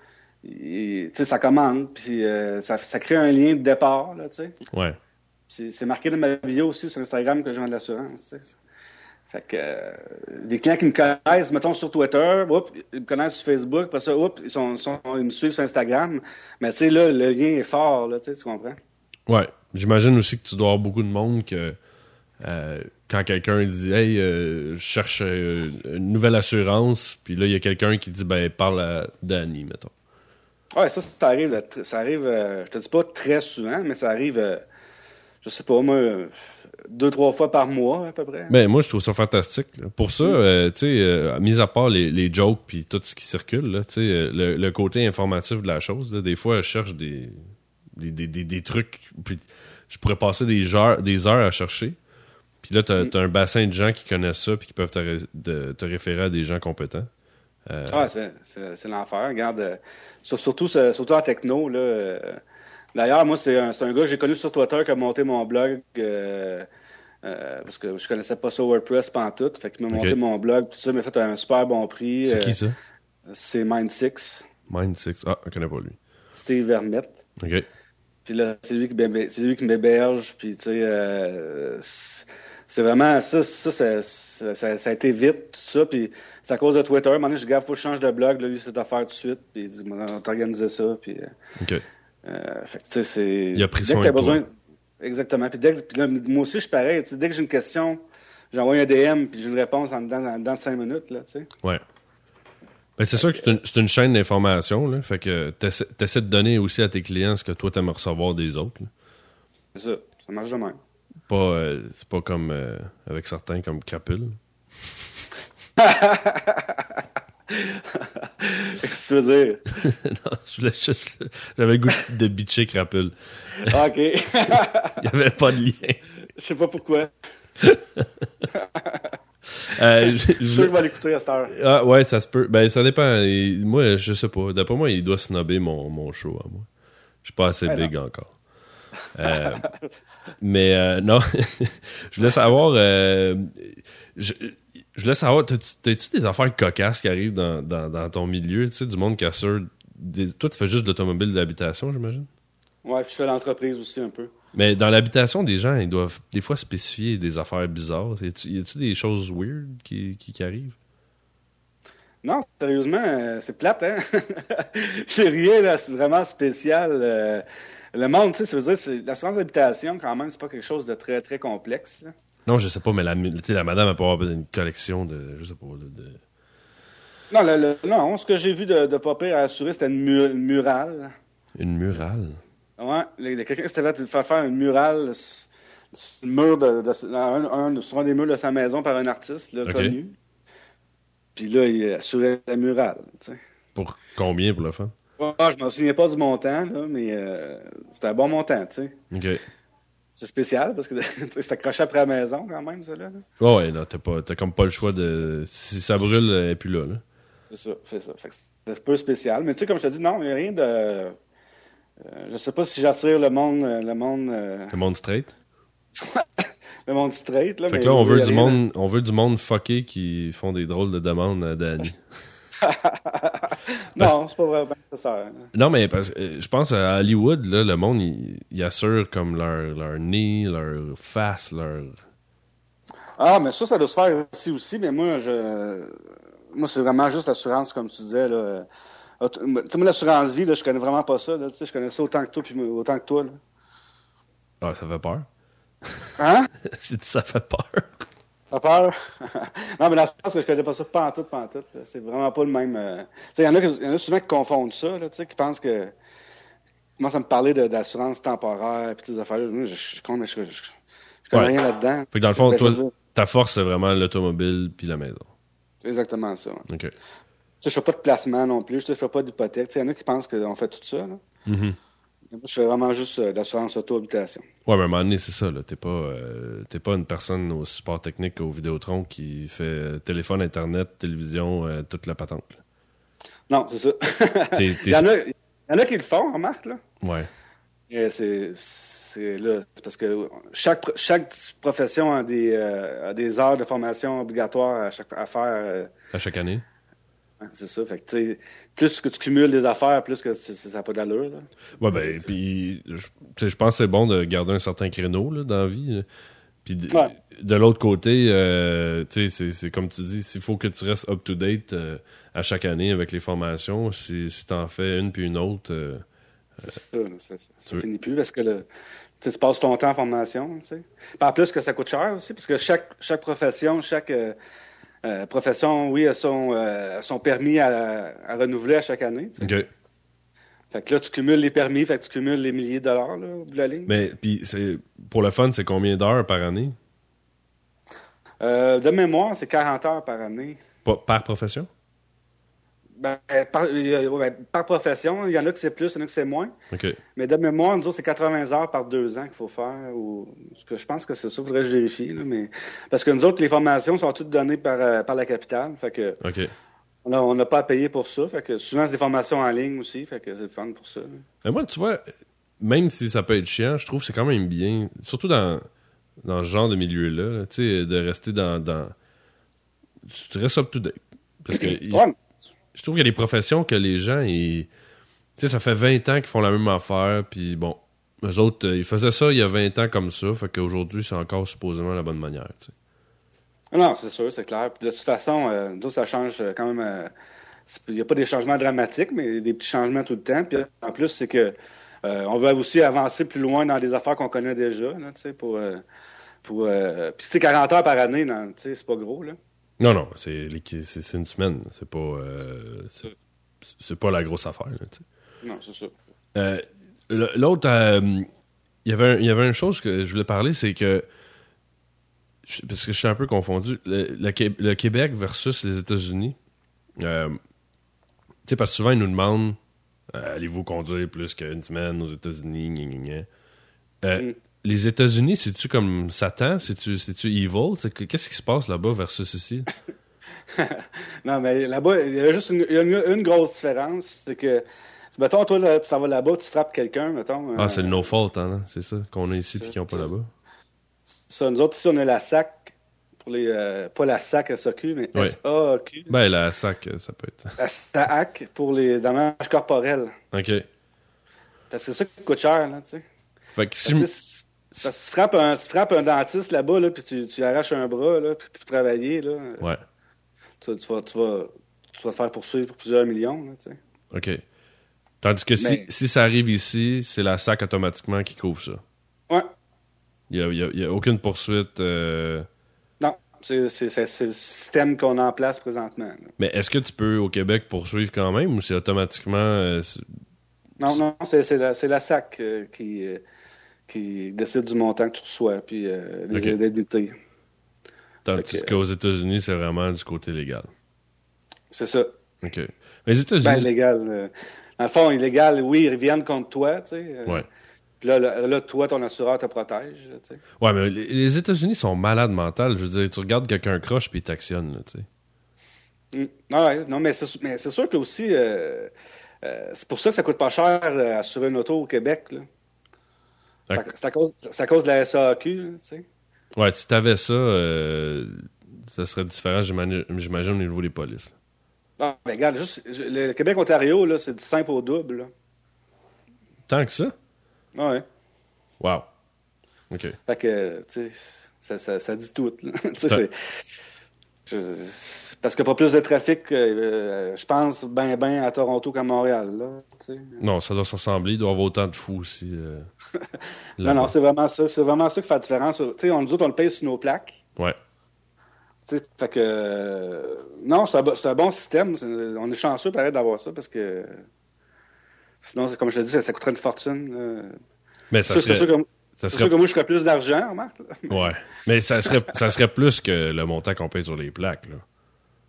ça commande, puis euh, ça, ça crée un lien de départ, là, tu sais. Ouais. C'est marqué dans ma bio aussi sur Instagram que je vends de l'assurance. Fait que des clients qui me connaissent, mettons sur Twitter, oups, ils me connaissent sur Facebook, après ça, oups, ils, sont, sont- ils me suivent sur Instagram. Mais tu sais, là, le lien est fort, là, tu comprends? Ouais. J'imagine aussi que tu dois avoir beaucoup de monde que. euh, quand quelqu'un dit Hey, euh, je cherche euh, une nouvelle assurance, puis là, il y a quelqu'un qui dit Ben, parle à Danny, mettons. Ouais, ça, ça arrive, ça arrive, euh, je te dis pas très souvent, mais ça arrive, je sais pas, moi, deux, trois fois par mois, à peu près. Ben, moi, je trouve ça fantastique. là. Pour ça, euh, tu sais, euh, mis à part les, les jokes puis tout ce qui circule, là, tu sais, le, le côté informatif de la chose, là, des fois, je cherche des, des, des, des, des trucs, puis je pourrais passer des heures, des heures à chercher. Puis là, t'as as un bassin de gens qui connaissent ça puis qui peuvent te, ré- de- te référer à des gens compétents. Euh, Ah, c'est, l'enfer. Regarde, euh, sur- surtout, surtout en techno. Là, euh, d'ailleurs, moi, c'est un, gars que j'ai connu sur Twitter qui a monté mon blog parce que je connaissais pas ça WordPress pantoute. Fait qu'il m'a monté mon blog, tout ça, m'a fait un super bon prix. c'est qui ça? c'est Mind6, Mind Six. Ah, je connais pas lui. Steve Vermette. OK. Puis là, c'est lui qui m'héberge. Puis tu sais, euh, c'est vraiment ça, ça, ça, ça, ça- ça a été vite, tout ça. Puis c'est à cause de Twitter. À un moment donné, je dis, gars, faut que je change de blog. Là, lui, c'est faire tout de suite. Puis il dit, on va t'organiser ça. Puis, euh, OK. euh, fait tu sais, c'est. Il a pris dès soin de toi. besoin. Exactement. Puis, dès que- puis là, moi aussi, je suis pareil. Tu sais, dès que j'ai une question, j'envoie un DM. Puis j'ai une réponse en dedans, en dedans de cinq minutes. Là, tu sais. Ouais. Ben, c'est sûr que c'est une, chaîne d'information. Fait que t'essaies t'essaies de donner aussi à tes clients ce que toi t'aimes recevoir des autres. C'est ça. Ça marche de même. Pas, euh, c'est pas comme euh, avec certains comme Crapule. Qu'est-ce que tu veux dire? non, je voulais juste. J'avais goût de bitcher Crapule. Ah, OK. Il y avait pas de lien. Je sais pas pourquoi. Euh, je suis sûr qu'il va l'écouter à cette heure. Ah ouais, ça se peut. Ben ça dépend. moi, je sais pas. D'après moi, il doit snobber mon, mon show à moi. Je suis pas assez Ben big encore. Euh, mais euh, non, je voulais savoir. euh, je, je voulais savoir, t'as-tu t'as-tu des affaires cocasses qui arrivent dans, dans, dans ton milieu, tu sais, du monde qui assure. Des... Toi, tu fais juste de l'automobile d'habitation, j'imagine? Ouais, puis je fais l'entreprise aussi un peu. Mais dans l'habitation, des gens, ils doivent des fois spécifier des affaires bizarres. Y a-tu des choses weird qui, qui, qui arrivent? Non, sérieusement, euh, c'est plate, hein? J'ai rien là, c'est vraiment spécial. euh, le monde, tu sais, ça veut dire, c'est l'assurance d'habitation, quand même, c'est pas quelque chose de très, très complexe. là. Non, je sais pas, mais la, la madame, peut avoir une collection de. Je sais pas, de. Non, le- le- non, ce que j'ai vu de, de pas pire à assurer, c'était une, mu- une murale. Une murale? Ouais, il y a quelqu'un qui s'était fait faire faire une murale sur le mur de, de- un, un- sur un des murs de sa maison par un artiste là, connu. Puis là, il assurait la murale. tu sais. Pour combien pour le fun? Ah, je me souviens pas du montant, là, mais euh, c'était un bon montant, tu sais. Ok. C'est spécial parce que c'est accroché après la maison quand même, ça là. là. Ouais, ouais, là, t'as pas, t'as comme pas le choix de. Si ça brûle, elle est plus là, là. C'est ça, fait ça. Fait que c'est un peu spécial. Mais tu sais, comme je te dis, non, il n'y a rien de. Euh, je sais pas si j'attire le monde, euh, le monde, euh, Le monde straight? le monde straight là. Fait mais que là, on veut du monde, on veut du monde fucké qui font des drôles de demandes à Danny. Non, c'est pas vraiment ça. Non, mais parce, je pense à Hollywood, là, le monde, il, il assure comme leur, leur nez, leur face, leur. Ah, mais ça, ça doit se faire ici aussi, mais moi, je. Moi, c'est vraiment juste l'assurance, comme tu disais. Là. Auto- Tu sais, moi, l'assurance vie, là, je connais vraiment pas ça. Là. Tu sais, je connais ça autant que toi, puis autant que toi. Là. Ah, ça fait peur. Hein? J'ai dit ça fait peur. T'as peur? non, mais l'assurance, que je connais pas ça pas en tout, pas en tout. là. C'est vraiment pas le même. euh, Tu sais, il y, y en a souvent qui confondent ça, là, tu sais, qui pensent que. Ils commencent à me parler de- d'assurance temporaire, puis toutes ces affaires-là. Moi, je, je, je, je, je- connais Ouais. rien là-dedans. Fait que dans le fond, Ben, toi, ta force, c'est vraiment l'automobile puis la maison. C'est exactement ça. ouais. OK. Tu sais, je fais pas de placement non plus, tu je fais pas d'hypothèque. Tu sais, Il y en a qui pensent qu'on fait tout ça. Là. Mhm. Mais Moi, je fais vraiment juste euh, d'assurance auto-habitation. Ouais, mais à un moment donné, c'est ça, là. T'es pas, euh, pas une personne au support technique au Vidéotron qui fait euh, téléphone, internet, télévision, euh, toute la patente. là. Non, c'est ça. Il, y en a, il y en a qui le font, remarque, là. Ouais. C'est, là, c'est parce que chaque, chaque profession a des, a des heures de formation obligatoires à, chaque, à faire. À chaque année. C'est ça. Fait que, tu plus que tu cumules des affaires, plus que ça n'a pas d'allure. Là. Ouais, ben, puis je tu pense que c'est bon de garder un certain créneau là, dans la vie. Puis de, Ouais. de l'autre côté, euh, tu c'est- comme tu dis, s'il faut que tu restes up-to-date euh, à chaque année avec les formations, si, si t'en fais une puis une autre, euh, C'est ça, ça, ça, tu- finit plus parce que le, tu tu passes ton temps en formation. Tu En plus que ça coûte cher aussi, parce que chaque, chaque profession, chaque euh, profession, oui, a son, euh, son permis à, à renouveler à chaque année. tu sais. OK. Fait que là, tu cumules les permis, fait que tu cumules les milliers de dollars là, au bout de la ligne. Mais puis c'est pour le fun, c'est combien d'heures par année? Euh, de mémoire, c'est 40 heures par année. Par profession? Ben, par, euh, ouais, par profession, il y en a que c'est plus, il y en a que c'est moins. Mais de mémoire, nous autres, c'est 80 heures par deux ans qu'il faut faire. Ou, ce que je pense que c'est ça, il faudrait que je vérifie. Là, mais, parce que nous autres, les formations sont toutes données par, euh, par la capitale. Fait que on n'a pas à payer pour ça. Fait que souvent, c'est des formations en ligne aussi. Fait que c'est le fun pour ça. moi, tu vois, même si ça peut être chiant, je trouve que c'est quand même bien, surtout dans, dans ce genre de milieu-là, là, tu sais, de rester dans, dans. Tu restes up-to-date. Parce que il- Ouais, je trouve qu'il y a des professions que les gens, ils. Tu sais, ça fait 20 ans qu'ils font la même affaire, puis bon. Eux autres, euh, ils faisaient ça il y a 20 ans comme ça, fait qu'aujourd'hui, c'est encore supposément la bonne manière, tu sais. Non, c'est sûr, c'est clair. Puis de toute façon, euh, ça change euh, quand même. euh, Il n'y a pas des changements dramatiques, mais des petits changements tout le temps. Puis en plus, c'est que on veut aussi avancer plus loin dans des affaires qu'on connaît déjà, là, tu sais, pour. pour Puis tu sais, 40 heures par année, c'est pas gros, là. Non, non, c'est une semaine, c'est pas. euh, c'est- pas la grosse affaire, là. Non, c'est ça. Euh, L'autre, euh, il y avait une chose que je voulais parler, c'est que parce que je suis un peu confondu, le, le Qué- le Québec versus les États-Unis. euh, tu sais, parce que souvent ils nous demandent allez-vous conduire plus qu'une semaine aux États-Unis. Euh, Mm. Les États-Unis, c'est-tu comme Satan? C'est-tu, c'est-tu evil? Qu'est-ce qui se passe là-bas versus ici? Non, mais là-bas, il y a juste une, grosse différence. C'est que, mettons, toi, là, tu s'en vas là-bas, tu frappes quelqu'un, mettons. Ah, euh, c'est le no fault, hein, c'est ça, qu'on a ici puis qu'ils n'ont pas là-bas. Ça, nous autres, ici, on a la SAC, pour les, euh, pas la SAC SAQ, mais Ouais. S-A-Q. Ben, la sac, ça peut être. La SAC pour les dommages corporels. OK. Parce que c'est ça qui coûte cher, là, tu sais. Fait que si Si tu frappes un, si tu frappes un dentiste là-bas, là, puis tu, tu arraches un bras, là, puis travailler, là, Ouais, tu, tu vas, tu, vas, tu vas te faire poursuivre pour plusieurs millions, là, tu sais. OK. Tandis que si, Mais- si ça arrive ici, c'est la SAC automatiquement qui couvre ça. Ouais. Il n'y a, a- a aucune poursuite. euh, Non, c'est le système qu'on a en place présentement. là. Mais est-ce que tu peux au Québec poursuivre quand même ou c'est automatiquement. euh, Non, non, c'est la, la SAC euh, qui, qui décide du montant que tu reçois, puis euh, les Ok. indemnités. Tandis qu'aux États-Unis, c'est vraiment du côté légal. C'est ça. OK. Mais les États-Unis. Ben, légal. euh, dans le fond, illégal, oui, ils reviennent contre toi, tu sais. euh, ouais. Puis là, là, là, toi, ton assureur te protège, tu sais. Ouais, mais les États-Unis sont malades mentales. Je veux dire, tu regardes quelqu'un croche puis il t'actionne, tu sais. Mm. Ah ouais, non, mais c'est mais c'est sûr que aussi, euh, c'est pour ça que ça coûte pas cher assurer une auto au Québec. là. C'est à- cause- c'est à cause de la SAQ, tu sais. Ouais, si t'avais ça, euh, ça serait différent, j'imagine, au niveau des polices. Ah, ben, regarde, juste, le Québec-Ontario, là, c'est du simple au double. là. Tant que ça? Ah Ouais. Wow. OK. Fait que, tu sais, ça, ça, ça dit tout. là. parce qu'il n'y a pas plus de trafic, euh, je pense, ben, ben à Toronto qu'à Montréal. Là. Non, ça doit se ressembler. Il doit y avoir autant de fous aussi. euh, non, non, c'est vraiment ça. C'est vraiment ça qui fait la différence. Tu sais, on, nous autres, on le paye sur nos plaques. Ouais. Fait que, euh, non, c'est un, un bon système. On est chanceux, pareil, d'avoir ça parce que sinon, comme je te dis, ça, ça coûterait une fortune. Mais ça Ça, c'est serait. sûr, que, Ça c'est serait sûr que moi, je ferais plus d'argent, remarque. là. Ouais. Mais ça serait, ça serait plus que le montant qu'on paye sur les plaques. Là.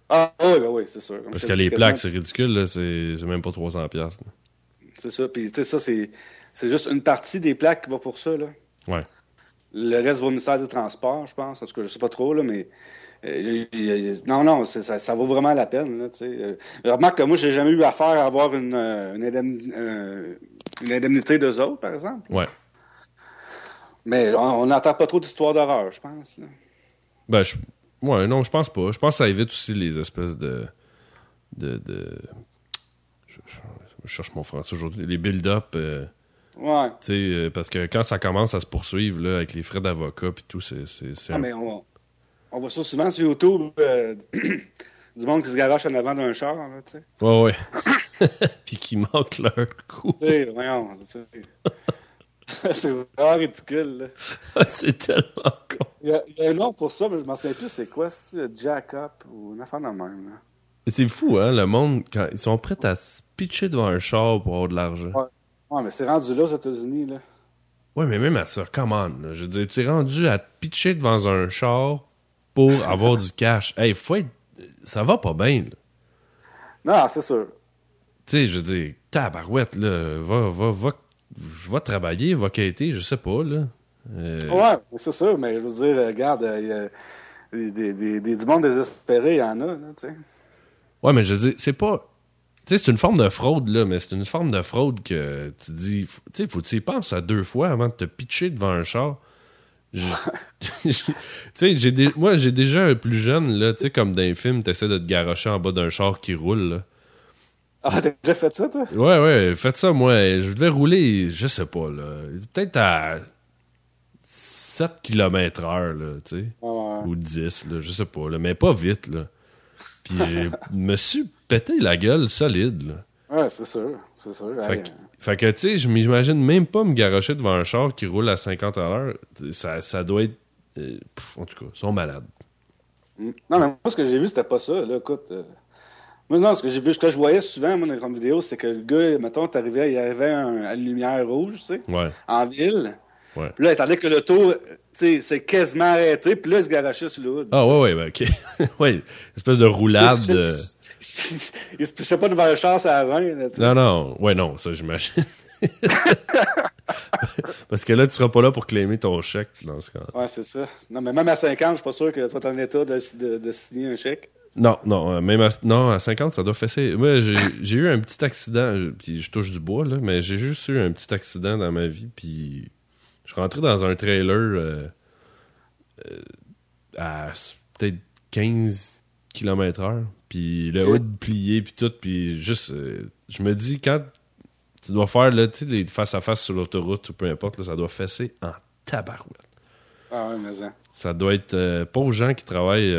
Ah, oui, ben oui, c'est sûr. Comme Parce que les plaques, c'est ridicule. là. C'est même pas 300$. piastres, là. C'est ça. Puis, tu sais, ça, c'est, juste une partie des plaques qui va pour ça, là. Ouais. Le reste va au ministère des Transports, je pense. En tout cas, je sais pas trop, là, mais. euh, non, non, ça, ça vaut vraiment la peine. Là. Euh, remarque que moi, j'ai jamais eu affaire à avoir une, euh, une, indemn- euh, une indemnité d'eux autres, par exemple. Ouais. Mais on n'entend pas trop d'histoires d'horreur, je pense. là. Ben, je... ouais, non, je pense pas. Je pense que ça évite aussi les espèces de. de, de... Je, cherche mon français aujourd'hui. Les build-up. euh, Ouais. tu sais, euh, parce que quand ça commence à se poursuivre là, avec les frais d'avocat puis tout, c'est. Ah, un- mais on, on voit ça souvent sur YouTube. euh, du monde qui se garoche en avant d'un char, là, tu sais. Ouais, ouais. puis qui manquent leur coup. Tu sais, voyons, tu sais. c'est vraiment ridicule, c'est tellement con. Il y, a, il y a un nom pour ça, mais je m'en souviens plus c'est quoi, c'est Jack Up ou une affaire de même. Là. C'est fou, hein, le monde, quand ils sont prêts à se pitcher devant un char pour avoir de l'argent. Ouais. Ouais, mais c'est rendu là aux États-Unis, là. Ouais, mais même à ça, come on. là. Je veux dire, tu es rendu à te pitcher devant un char pour avoir du cash. Hey, faut être... Ça va pas bien, là. Non, c'est sûr. Tu sais, je veux dire, tabarouette, là, va, va, va, va travailler, va quêter, je sais pas, là. Euh, Ouais, c'est sûr, mais je veux dire, regarde, euh, il y a des, des, des, du monde désespéré, il y en a, là, tu sais. Ouais, mais je veux dire, c'est pas. Tu sais, c'est une forme de fraude, là, mais c'est une forme de fraude que tu dis. Tu sais, faut que tu y penses à deux fois avant de te pitcher devant un char. Je- tu sais, j'ai des... moi, j'ai déjà un plus jeune, là, tu sais, comme dans les films, t'essaies de te garrocher en bas d'un char qui roule, là. Ah, t'as déjà fait ça, toi? Ouais, ouais, faites ça, moi. Je devais rouler, je sais pas, là. Peut-être à 7 km heure, là, tu sais. Ouais, ouais. Ou 10, là, je sais pas, là, mais pas vite, là. Puis je me suis pété la gueule solide, là. Ouais, c'est sûr, c'est sûr. Fait que, fait que, tu sais, je m'imagine même pas me garocher devant un char qui roule à 50 à l'heure. Ça, ça doit être... euh, pff, en tout cas, ils sont malades. Mm. Non, mais moi, ce que j'ai vu, c'était pas ça. Là, écoute. euh, Moi, non, ce que j'ai vu, ce que je voyais souvent, moi, dans les vidéos, c'est que le gars, mettons, t'arrivais, il arrivait un- à une lumière rouge, tu sais, Ouais. en ville. Ouais. Puis là, il attendait que l'auto, tu sais, c'est quasiment arrêté, puis là, il se garochait sur le hood. Ah, ouais, ouais, ben, ok. ouais, espèce de roulade. Il de- se- il se poussait pas devant le char, à 20, là, tu sais. Non, non, ouais, non, ça, j'imagine. Parce que là, tu seras pas là pour claimer ton chèque dans ce cas. Ouais, c'est ça. Non, mais même à 50, je suis pas sûr que tu vas être en état de, de, de signer un chèque. Non, non, euh, même à, non, à 50, ça doit fesser. Moi, j'ai eu un petit accident, euh, puis je touche du bois, là, mais j'ai juste eu un petit accident dans ma vie, puis je suis rentré dans un trailer euh, euh, à peut-être 15 km heure, puis le hood plié, puis tout, puis juste, euh, je me dis, quand tu dois faire, là, tu les face-à-face sur l'autoroute, ou peu importe, là, ça doit fesser en tabarouette. Ah ouais, mais ça. Ça doit être pas aux gens qui travaillent,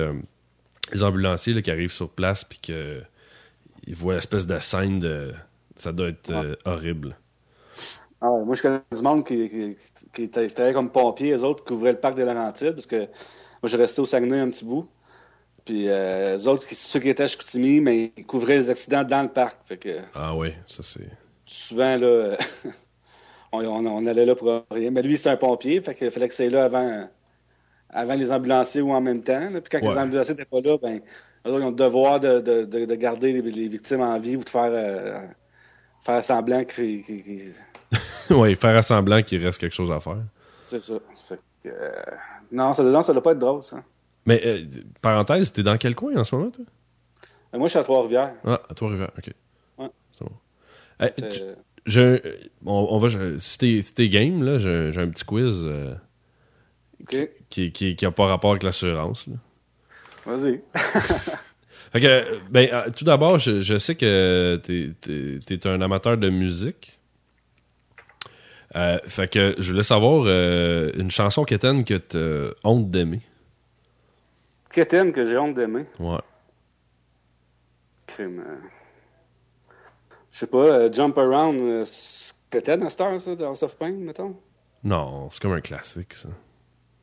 les ambulanciers là, qui arrivent sur place puis que ils voient l'espèce de scène de. Ça doit être euh, horrible. Ah ouais, moi, je connais du monde qui, qui, qui était- qui travaillait comme pompier, eux autres, qui ouvraient le parc des Laurentides, parce que moi, j'ai resté au Saguenay un petit bout. Puis, euh, eux autres, qui- ceux qui étaient à Chicoutimi, mais ils couvraient les accidents dans le parc. Fait que, Ah ouais, ça c'est. souvent, là, on, on- on allait là pour rien. Mais lui, c'était un pompier, fait qu'il fallait que c'est là avant, avant les ambulanciers ou en même temps. là. Puis quand Ouais. les ambulanciers n'étaient pas là, ben, autres, ils ont le devoir de, de, de, de garder les, les victimes en vie ou de faire, euh, faire semblant qu'ils... ouais, faire semblant qu'il reste quelque chose à faire. C'est ça. Fait que, euh, non, ça, ça doit pas être drôle, ça. Mais, euh, parenthèse, t'es dans quel coin en ce moment, toi? Euh, Moi, je suis à Trois-Rivières. Ah, à Trois-Rivières, ok. Ouais. C'est bon. Tu- je, on, on va. je- si t'es si game, là, j'ai un petit quiz qui, qui, qui a pas rapport avec l'assurance. Vas-y. Fait que, ben, euh, tout d'abord, je, je sais que t'es, t'es, t'es un amateur de musique. Euh, fait que je voulais savoir euh, une chanson quétaine que t'as honte d'aimer. Quétaine que j'ai honte d'aimer? Ouais. Crime. Je sais pas, Jump Around, c'est Quétaine à cette heure, ça, de House of Pain, mettons? Non, c'est comme un classique, ça.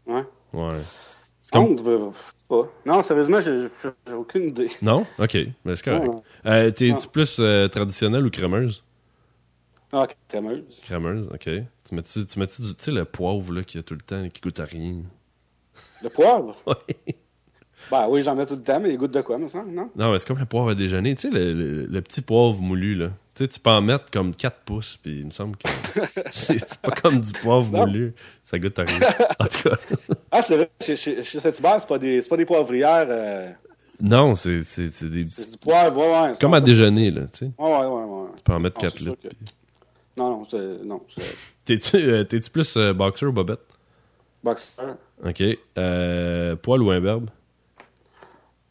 Ouais. Ouais. Comme- Honte, je sais pas. Non, sérieusement, j'ai aucune idée. Non? Ok, ben c'est correct. Euh, t'es-tu plus euh, traditionnel ou crémeuse? Ah, crémeuse. Crémeuse, ok. Tu mets-tu, tu mets-tu du, tu sais, le poivre, là, qu'il y a tout le temps, qui goûte à rien? Le poivre? Ouais. Ben oui, j'en mets tout le temps, mais il goûte de quoi, me semble, non? Non, mais c'est comme le poivre à déjeuner. Tu sais, le, le- le petit poivre moulu, là. Tu sais, tu peux en mettre comme 4 pouces, puis il me semble que c'est pas comme du poivre moulu. Ça goûte à rien. En tout cas, Ah, c'est vrai, chez, chez, chez Saint-Hubert, c'est pas des, pas des poivrières, euh, non, c'est des c'est du poivre, ouais, ouais. c'est Comme à ça. déjeuner, là, tu sais. Ouais, ouais, ouais, ouais. Tu peux en mettre Non, 4 c'est sûr litres. que- puis- Non, non, c'est, non, T'es-tu euh, plus euh, boxer ou bobette? boxeur. OK. Euh, poil ou imberbe?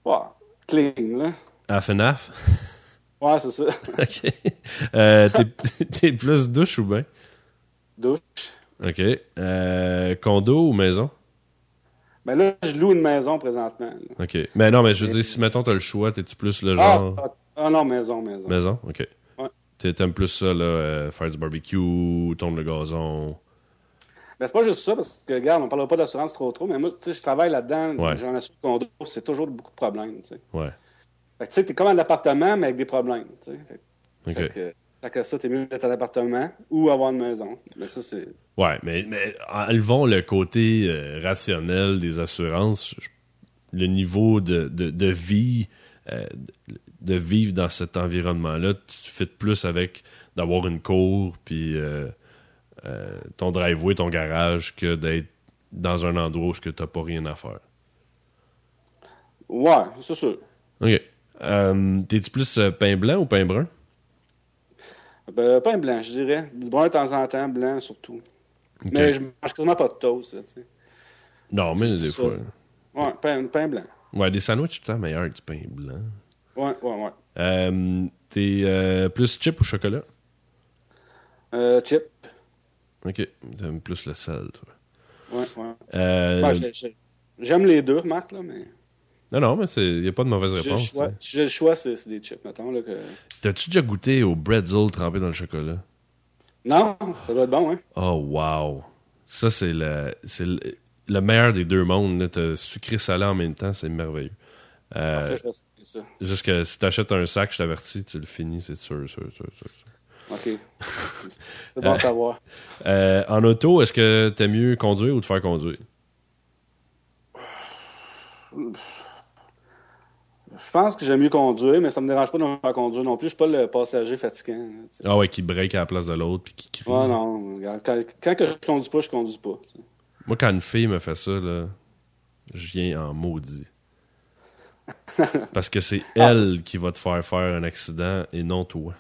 Ouais, clean, là. À FNAF? Ouais, c'est ça. OK. Euh, t'es- plus douche ou bain? Douche. OK. Euh, condo ou maison? Ben là, je loue une maison présentement. là. OK. Mais non, mais je veux dire, si mettons t'as le choix, t'es-tu plus le Ah, genre... ah, ah non, maison, maison. Maison? OK. Ouais. T'aimes plus ça, là, euh, faire du barbecue, tourner le gazon? Ben, c'est pas juste ça, parce que, regarde, on parlera pas d'assurance trop trop, mais moi, tu sais, je travaille là-dedans, Ouais. j'en assure condo, c'est toujours beaucoup de problèmes, tu sais. Ouais. Fait que, tu sais, t'es comme un appartement, mais avec des problèmes, tu sais. Fait, OK. fait que, fait que ça, t'es mieux d'être en appartement ou avoir une maison. Mais ça, c'est... Ouais, mais, mais enlevons le côté euh, rationnel des assurances. Je- Le niveau de, de, de vie, euh, de vivre dans cet environnement-là, tu fais plus avec d'avoir une cour, puis euh, ton driveway, ton garage, que d'être dans un endroit où tu n'as pas rien à faire. Ouais, c'est sûr. OK. Euh, T'es-tu plus euh, pain blanc ou pain brun? Ben, pain blanc, je dirais. Du brun de temps en temps, blanc surtout. Mais je mange quasiment pas de toast, là. Non, mais des ça. fois. Ouais, pain, pain blanc. Ouais, des sandwichs, tout le temps meilleur que du pain blanc. Ouais, ouais, ouais. Euh, T'es euh, plus chip ou chocolat? Euh, chip. Ok, t'aimes plus le sel, toi. Ouais, ouais. Euh, j'ai- J'aime les deux, remarque, là, mais... non, non, mais il n'y a pas de mauvaise réponse. si j'ai le choix, c'est des chips, mettons, là, que... T'as-tu déjà goûté au bretzel trempé dans le chocolat? Non, ça doit être bon, hein. Oh, wow! Ça, c'est le, c'est le, le meilleur des deux mondes. T'as sucré-salé en même temps, c'est merveilleux. Euh, Parfait, ça. juste que si t'achètes un sac, je t'avertis, tu le finis, c'est sûr, sûr, sûr, sûr. sûr. OK. c'est bon à savoir. Euh, en auto, est-ce que t'aimes mieux conduire ou te faire conduire? Je pense que j'aime mieux conduire, mais ça me dérange pas de me faire conduire non plus. Je suis pas le passager fatigant. Ah ouais, qui break à la place de l'autre puis qui crie. Ouais, non. Quand, quand que je conduis pas, je conduis pas. Moi, quand une fille me fait ça, là, je viens en maudit. Parce que c'est ah, elle qui va te faire faire un accident et non toi.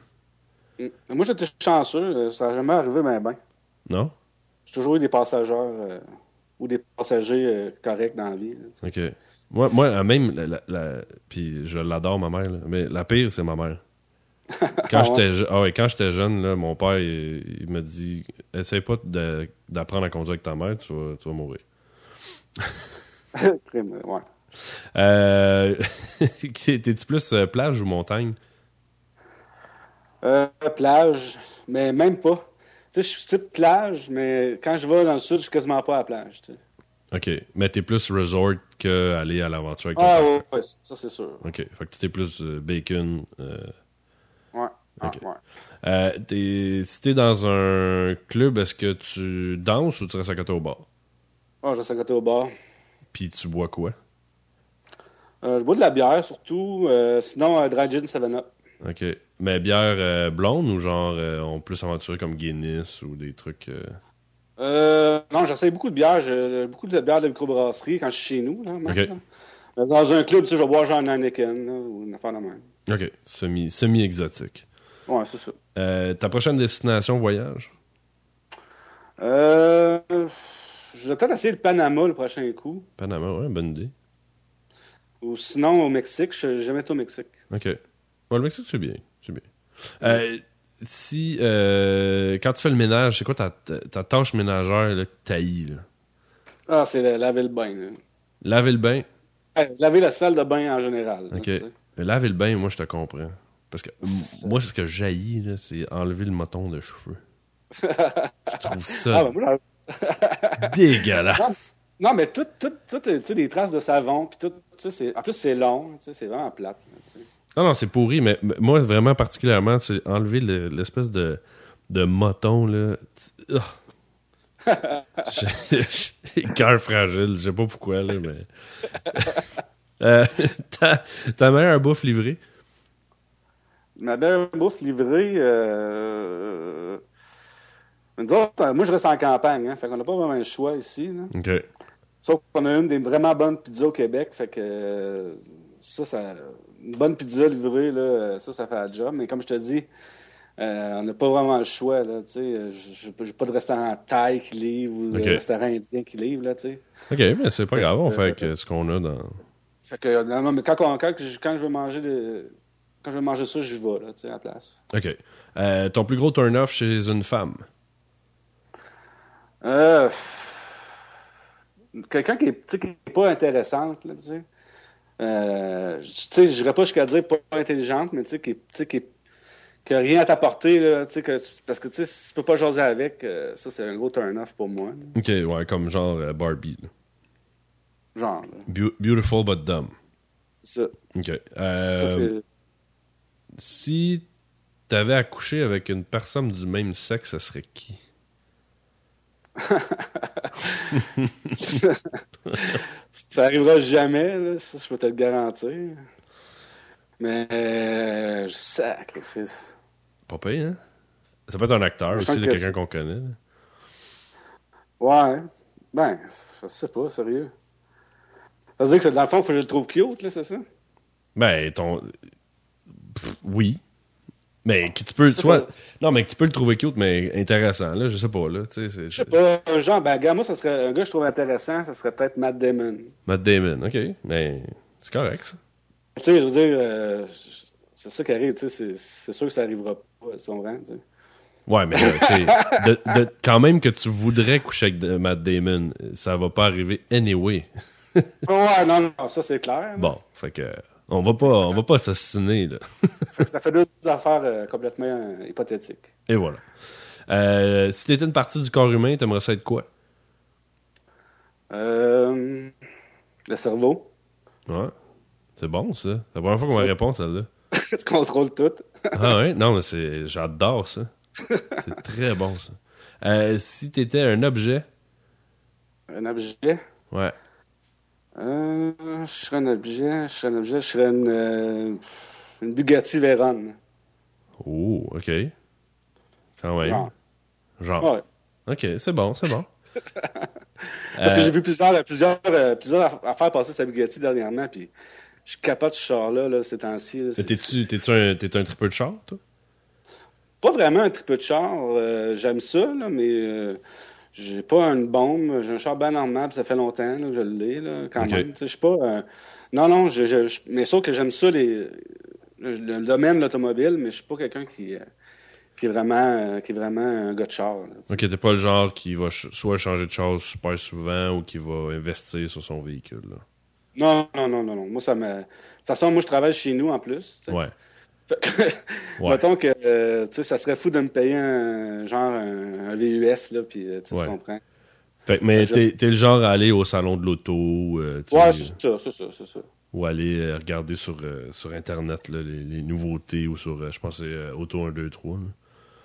Mm. Moi, j'étais chanceux. Ça n'a jamais arrivé, mais ben. Non? J'ai toujours eu des passagers euh, ou des passagers euh, corrects dans la vie. OK. Moi, moi même, la, puis je l'adore, ma mère, mais la pire, c'est ma mère. Quand ah j'étais ah ouais, quand j'étais jeune, là, mon père, il, me dit Essaye pas d'apprendre à conduire avec ta mère, tu vas, tu vas mourir. ouais. Euh, T'es-tu plus euh, plage ou montagne? Euh, plage, mais même pas. Tu sais, je suis type plage, mais quand je vais dans le sud, je suis quasiment pas à la plage. Tu sais. OK. Mais t'es plus resort qu'aller à l'aventure avec Ah ouais, ouais, ça c'est sûr. OK. Fait que t'es plus euh, bacon. Euh... Ouais. OK. ouais. Euh, es, si t'es dans un club, est-ce que tu danses ou tu restes à côté au bar? Ah, je reste à côté au bar. Puis tu bois quoi? Je bois de la bière surtout. Sinon, un dry gin 7-up. OK. Mais bière blonde ou genre on peut s'aventurer comme Guinness ou des trucs. Euh, non, j'essaie beaucoup de bières. beaucoup de bières de microbrasserie quand je suis chez nous. Là, Dans un club, tu sais, je vais boire genre un Anakin ou une affaire de même. OK. Semi-exotique. ouais, c'est ça. ta prochaine destination voyage? Euh. Je vais peut-être essayer le Panama le prochain coup. Panama, ouais, bonne idée. Ou sinon, au Mexique, je n'ai jamais été au Mexique. OK. Bon, le Mexique, c'est bien. C'est bien. Euh, si, euh, quand tu fais le ménage, c'est quoi ta, ta, tâche ménagère là, que Ah, c'est laver le bain. Laver le bain? laver la salle de bain en général. OK. laver le bain, moi, je te comprends. Parce que moi, ce que jaillit, c'est enlever le moton de cheveux. je trouve ça ah, ben, moi, dégueulasse. Non, mais tout, tout, tout tu sais, des traces de savon, puis tout, c'est, en plus, c'est long, c'est vraiment plate. Non, non, c'est pourri, mais, moi, vraiment particulièrement, c'est enlever l'espèce de, de moton, là. J'ai cœur fragile, je sais pas pourquoi, là, mais. euh, ta, meilleure bouffe livrée? Ma meilleure bouffe livrée, euh... moi, je reste en campagne, hein, fait qu'on n'a pas vraiment le choix ici. Là. OK. Sauf qu'on a une des vraiment bonnes pizzas au Québec, fait que ça, ça une bonne pizza livrée, là, ça, ça fait la job. Mais comme je te dis, euh, on n'a pas vraiment le choix. Là, je n'ai pas de restaurant thaï qui livre ou de restaurant indien qui livre. Là. OK, mais c'est pas grave, on fait ce qu'on a dans. Fait que, non, mais quand, quand, quand, je veux manger de, quand je veux manger ça, je vais là, à la place. OK. Euh, ton plus gros turn-off chez une femme? Euh quelqu'un qui est, pas intéressante, là, tu sais. Euh, tu sais, je dirais pas jusqu'à dire pas intelligente, mais tu sais, qui, qui, qui a rien à t'apporter, là, tu sais, que, parce que tu sais, si tu peux pas jaser avec, euh, ça, c'est un gros turn-off pour moi. Ok, ouais, comme genre euh, Barbie. Genre. beautiful but dumb. C'est ça. Ok. Euh, si t'avais accouché avec une personne du même sexe, ça serait qui? ça arrivera jamais, là, ça, je peux te le garantir. Mais euh, sacrifice. Pas payé, hein? Ça peut être un acteur aussi, de quelqu'un qu'on connaît. Ouais. Ben, je sais pas, sérieux. Ça veut dire que dans le fond, il faut que je le trouve cute, là, c'est ça? Ben, ton. oui. Mais tu peux, non, mais tu peux le trouver cute, mais intéressant, là, je sais pas, là, tu sais. Je sais pas, un genre, ben, gars, moi, ça serait, un gars que je trouve intéressant, ça serait peut-être Matt Damon. Matt Damon, ok, mais c'est correct, ça. Tu sais, je veux dire, euh, c'est ça qui arrive, tu sais, c'est sûr que ça arrivera pas, son rang, tu sais. Ouais, mais tu sais, de, quand même que tu voudrais coucher avec Matt Damon, ça va pas arriver anyway. ouais, non, non, ça c'est clair. Bon, fait que on va pas, on va pas assassiner, là. ça fait deux affaires euh, complètement euh, hypothétiques. Et voilà. Euh, si t'étais une partie du corps humain, t'aimerais ça être quoi? Euh, le cerveau. Ouais. C'est bon, ça. C'est la première fois qu'on va répondre, celle-là. tu contrôles tout. ah ouais? Non, mais c'est... J'adore ça. c'est très bon, ça. Euh, si t'étais un objet... Un objet? Ouais. Euh, je serais un objet, je serais un objet, je serais une, euh, une Bugatti Veyron. Oh, OK. Quand même. Genre. Genre. Ouais. OK, c'est bon, c'est bon. Parce que Euh, j'ai vu plusieurs, plusieurs, euh, plusieurs affaires passer sa Bugatti dernièrement, puis je capote ce char-là, là, ces temps-ci. T'es-tu un, un tripeux de char, toi? Pas vraiment un triple de char. euh, J'aime ça, là, mais euh, j'ai pas une bombe. J'ai un char bien normal, ça fait longtemps là, que je l'ai, là, quand même. Je suis pas. euh, Non, non, je, je- je- mais sauf que j'aime ça, les... le, le domaine de l'automobile, mais je suis pas quelqu'un qui, euh, qui, est vraiment, euh, qui est vraiment un gars de char. là. Ok, t'es pas le genre qui va ch- soit changer de char super souvent ou qui va investir sur son véhicule. Là? Non, non, non, non, non. Moi, ça me. De toute façon, moi, je travaille chez nous en plus. Ouais. Ouais. Mettons que euh, tu sais, ça serait fou de me payer un genre un, un VUS, là, puis euh, Ouais. tu comprends. Fait mais Je- t'es t'es le genre à aller au salon de l'auto euh, tu sais, Ouais, c'est ça, c'est ça, c'est ça. ou aller euh, regarder sur, euh, sur Internet là, les, les nouveautés ou sur, euh, je pense, c'est Auto 1, 2, 3. là.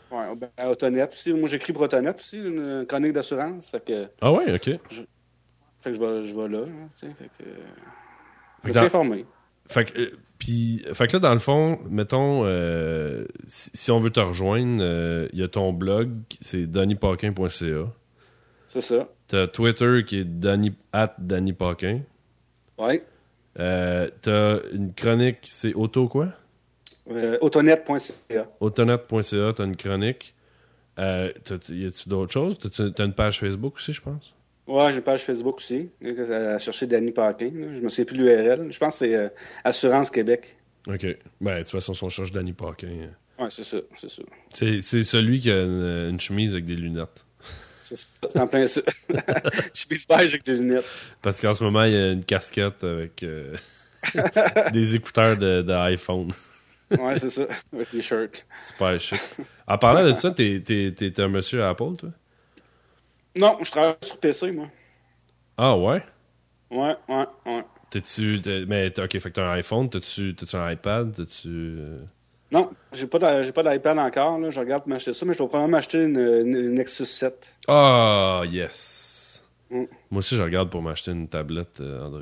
Ouais, ben, à Autonet aussi. Moi, j'écris pour Autonet aussi, une chronique d'assurance. Fait que, Ah ouais, ok. fait que je, vais, je vais là. hein, fait que, je me dans- suis informé. Fait que, euh, puis, fait que là, dans le fond, mettons, euh, si, si on veut te rejoindre, euh, il y a ton blog, c'est dannypaquin.ca. C'est ça. T'as Twitter qui est Danny, at Danny Paquin. Ouais. Euh, t'as une chronique, c'est auto quoi? Autonet.ca. Autonet.ca, t'as une chronique. Y a-tu d'autres choses? T'as une page Facebook aussi, je pense? Ouais, j'ai une page Facebook aussi. À chercher Danny Paquin. là. Je me souviens plus l'URL. Je pense que c'est euh, Assurance Québec. Ok. Ben, de toute façon, si on cherche Danny Paquin, euh, Ouais, c'est ça. C'est ça. c'est c'est celui qui a une, une chemise avec des lunettes. C'est en plein ça. Suis beige avec des lunettes. Parce qu'en ce moment, il y a une casquette avec euh, des écouteurs de, de iPhone. Ouais, c'est ça. Avec des shirts. Super chic. En parlant de ça, t'es t'es- t'es un monsieur Apple, toi? Non, je travaille sur PC, moi. Ah ouais? Ouais, ouais, ouais. T'es-tu. t'es- Mais t'as- ok, fait que t'as un iPhone, t'as-tu un iPad? T'as-tu. euh, Non, j'ai pas d'iPad encore. Là. Je regarde pour m'acheter ça, mais je dois probablement m'acheter une, une- une Nexus 7. Ah, yes! Mm. Moi aussi, je regarde pour m'acheter une tablette euh, Android.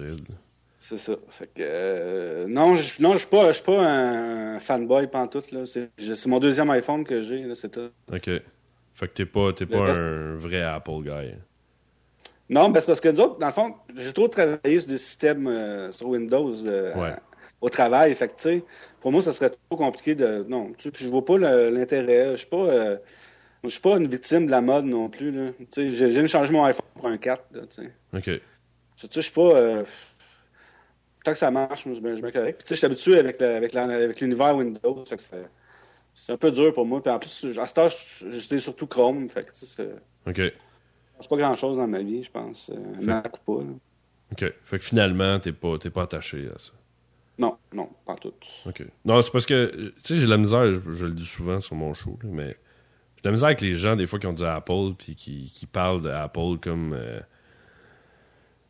C'est ça. Fait que euh, non, je non, suis pas je suis pas un fanboy pantoute là, c'est mon deuxième iPhone que j'ai là, c'est tout. Ok. Fait que t'es pas, t'es Le pas reste- un vrai Apple guy. Non, ben c'est parce que nous autres, dans le fond, j'ai trop travaillé sur des systèmes euh, sur Windows euh, Ouais. au travail, fait que tu sais, pour moi ça serait trop compliqué de non, tu je vois pas l'intérêt, je suis pas euh, je suis pas une victime de la mode non plus. Tu sais, j'ai changé mon iPhone pour un 4 là. Ok. Tu sais, je suis pas. tant que ça marche, je bien correct. Puis, tu sais, je suis habitué avec l'univers Windows. Fait que c'est, un peu dur pour moi. Puis en plus, à ce temps, j'étais surtout Chrome. Fait que, tu sais, Ok. pas grand chose dans ma vie, je pense. Euh, Mac ou pas. là. Ok. Fait que finalement, t'es pas, t'es pas attaché à ça. Non, non, pas tout. Ok. Non, c'est parce que, euh, tu sais, j'ai de la misère, je, je le dis souvent sur mon show, là, mais j'ai de la misère avec les gens, des fois, qui ont du Apple, puis qui, qui parlent d'Apple comme. euh,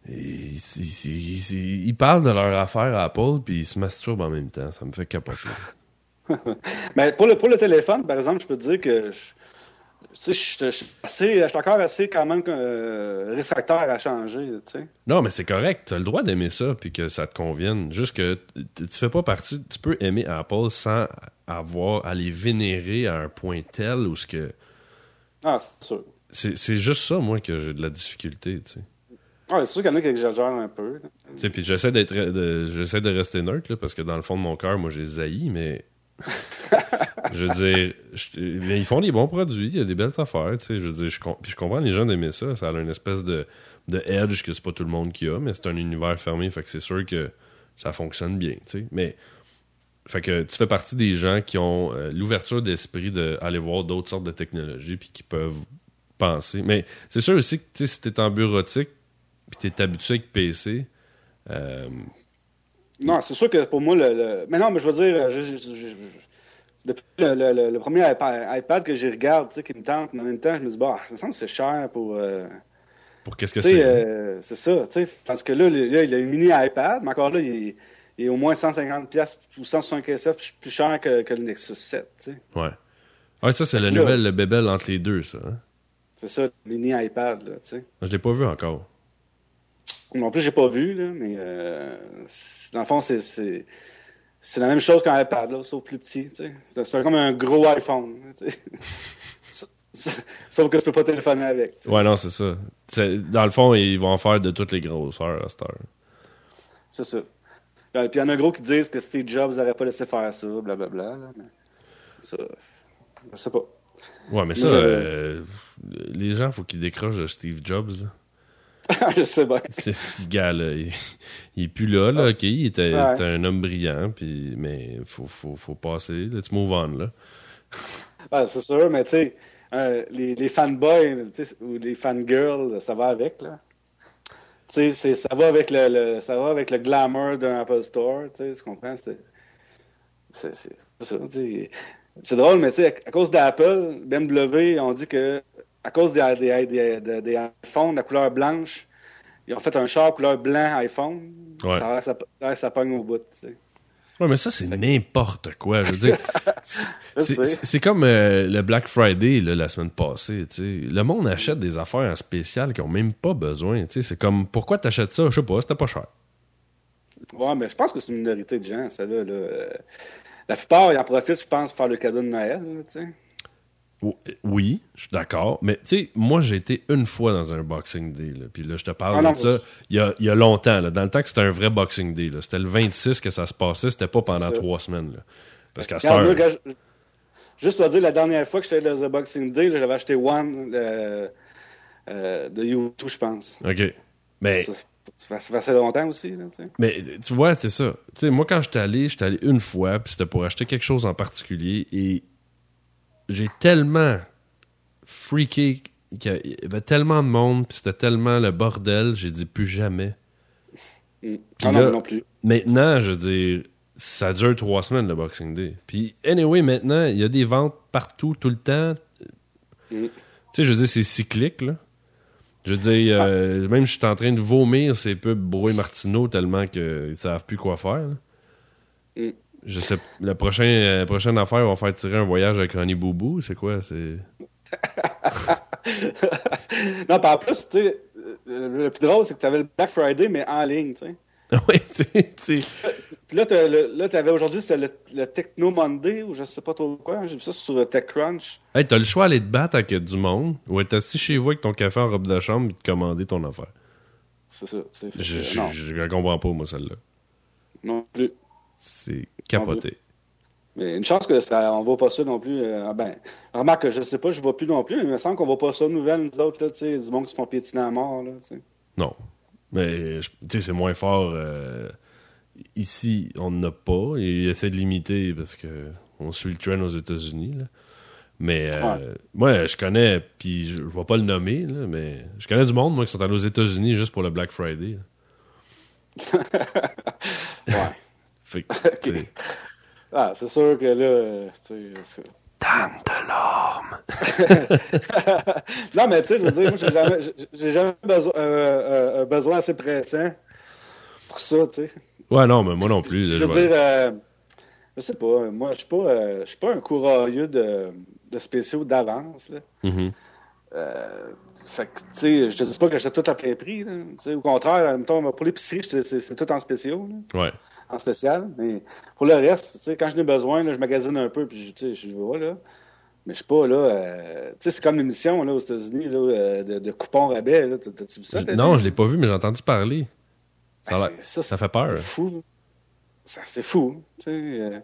ils, ils- ils- ils- ils parlent de leur affaire à Apple, puis ils se masturbent en même temps. Ça me fait capoter. Mais pour le, pour le téléphone, par exemple, je peux te dire que je, tu sais, je, je, je suis assez- je suis encore assez quand même euh, réfractaire à changer. Tu sais. Non, mais c'est correct. Tu as le droit d'aimer ça puis que ça te convienne. Juste que tu fais pas partie. Tu peux aimer Apple sans avoir à les vénérer à un point tel où ce que. Ah, c'est sûr. C'est juste ça, moi, que j'ai de la difficulté, tu sais. Ah, c'est sûr qu'il y en a qui exagèrent un peu. là. Tu sais, puis j'essaie d'être de, j'essaie de rester neutre là, parce que dans le fond de mon cœur, moi j'ai zaï, mais je veux dire, mais ils font des bons produits, il y a des belles affaires, tu sais, je veux puis je comprends les gens d'aimer ça, ça a une espèce de, de edge que c'est pas tout le monde qui a, mais c'est un univers fermé, fait que c'est sûr que ça fonctionne bien, tu sais, mais fait que tu fais partie des gens qui ont euh, l'ouverture d'esprit d'aller voir d'autres sortes de technologies puis qui peuvent penser, mais c'est sûr aussi que tu sais, si t'es en bureautique puis t'es habitué avec PC, euh, Non, c'est sûr que pour moi, le, le- mais non, mais je veux dire, je- je- je- je- depuis le, le- premier iPad, que j'y regarde, tu sais, qui me tente, mais en même temps, je me dis, bah, ça me semble que c'est cher pour. euh, pour qu'est-ce que c'est? euh, c'est ça, tu sais. Parce que là, là, il a un mini iPad, mais encore là, il est, il est au moins 150$ piastres ou 175$ piastres plus, cher que, que le Nexus 7, tu sais. Ouais. Ouais, ça, c'est la nouvelle, le bébel entre les deux, ça. hein? C'est ça, le mini iPad, là, tu sais. Je l'ai pas vu encore. Non plus, j'ai pas vu, là, mais euh, dans le fond, c'est, la même chose qu'un iPad, là, sauf plus petit. C'est, comme un gros iPhone. sauf que tu peux pas téléphoner avec. tu sais. Ouais, non, c'est ça. Dans le fond, ils vont en faire de toutes les grosseurs à cette heure. C'est ça. Puis il y en a un gros qui disent que Steve Jobs n'aurait pas laissé faire ça, blablabla. Là, mais ça, je sais pas. Ouais, mais ça, euh, les gens, faut qu'ils décrochent de Steve Jobs. Là. je sais bien. Ce gars, il, il est plus là, là, ok, il était, Ouais. un homme brillant, puis, mais faut, faut, faut passer, let's move on, là. Ah, c'est sûr, mais tu sais, euh, les, les fanboys ou les fangirls, ça va avec, là. Tu sais, ça va avec le, le- ça va avec le glamour d'un Apple Store, tu sais, tu comprends? C'est ça. C'est drôle, mais tu sais, à, à cause d'Apple, BMW, on dit que à cause des, des, des, des- des iPhones, la couleur blanche, ils ont fait un char couleur blanc iPhone. Ouais. Ça, ça, ça, pogne au bout, tu sais. Ouais, mais ça, c'est n'importe quoi. Je veux dire, c'est- comme euh, le Black Friday là, la semaine passée. tu. Le monde achète des affaires en spécial qui ont même pas besoin. tu. C'est comme, pourquoi t'achètes ça? Je sais pas, c'était pas cher. Ouais, mais je pense que c'est une minorité de gens, ça là. là. La plupart, ils en profitent, je pense, pour faire le cadeau de Noël, tu sais. Oui, je suis d'accord. Mais tu sais, moi, j'ai été une fois dans un Boxing Day. Là, puis là, je te parle Ah de ça il y a, il y a longtemps. Là, dans le temps que c'était un vrai Boxing Day. C'était le 26 que ça se passait. C'était pas pendant trois semaines. Là. Parce qu'à cette heure... je- Juste pour dire, la dernière fois que j'étais dans The Boxing Day, j'avais acheté One euh, euh, de YouTube, je pense. OK. Mais, Ça, ça fait- assez longtemps aussi, là, tu sais. mais tu vois, c'est ça. Moi, quand j'étais allé, j'étais allé une fois, puis c'était pour acheter quelque chose en particulier. Et j'ai tellement freaké qu'il y avait tellement de monde, puis c'était tellement le bordel, j'ai dit plus jamais. Mm. Ah non, là- moi non plus. Maintenant, je veux dire, ça dure trois semaines le Boxing Day. Puis, anyway, maintenant, il y a des ventes partout, tout le temps. Mm. Tu sais, je veux dire, c'est cyclique, là. Je veux dire, euh, même je suis en train de vomir ces pubs Bro et Martineau tellement qu'ils savent plus quoi faire. Mm. Je sais, la prochaine, la prochaine affaire, on va faire tirer un voyage avec Ronnie Boubou. C'est quoi? C'est? non, puis en plus, tu sais, euh, le plus drôle, c'est que tu avais le Black Friday, mais en ligne, tu sais. oui, tu sais. Puis là, là, t'avais aujourd'hui, c'était le, le Techno Monday, ou je sais pas trop quoi. J'ai vu ça sur euh, TechCrunch. Hey, t'as le choix d'aller te battre avec du monde ou être assis chez vous avec ton café en robe de chambre et te commander ton affaire. C'est ça, tu sais. Je, je, je comprends pas, moi, celle-là. non plus. C'est capoté. Mais une chance que ça, on voit pas ça non plus. euh, ben, remarque, je sais pas, je vois plus non plus, mais il me semble qu'on voit pas ça de nouvelles, nous autres, là, tu sais, du monde qui se font piétiner à mort, là. Non. Mais, je- tu sais, c'est moins fort. euh, ici, on n'en a pas. Ils essaient de limiter parce que on suit le trend aux États-Unis. là. Mais, euh, Ouais. moi, je connais, puis je, je vais pas le nommer, là, mais je connais du monde, moi, qui sont allés aux États-Unis juste pour le Black Friday. Ouais. Ah, c'est sûr que là, euh, tu sais, Dame de l'orme. non, mais tu sais, je veux dire, moi, j'ai jamais, j'ai- jamais besoin, euh, euh, un besoin assez pressant pour ça, tu sais. Ouais, non, mais moi non plus. Je veux dire, euh, je sais pas, moi, je suis pas, euh, je suis pas un courageux de, de spéciaux d'avance, là. Mhm. Euh, fait que, tu sais, je te dis pas que j'achète tout à plein prix, là. Au contraire, mettons, pour l'épicerie, c'est c'est- c'est tout en spéciaux, là, Ouais. En spécial. Mais pour le reste, sais, quand j'en ai besoin, là, je magasine un peu, puis je- sais, vois, là. Mais je suis pas, là, euh, tu sais, c'est comme l'émission, là, aux États-Unis, là, euh, de, de coupons rabais, là. T'as- T'as-tu vu ça? Je- non, je l'ai pas vu, mais j'ai entendu parler. Ça, Ben, ça fait peur. C'est fou. Ça, C'est fou. Sais, euh,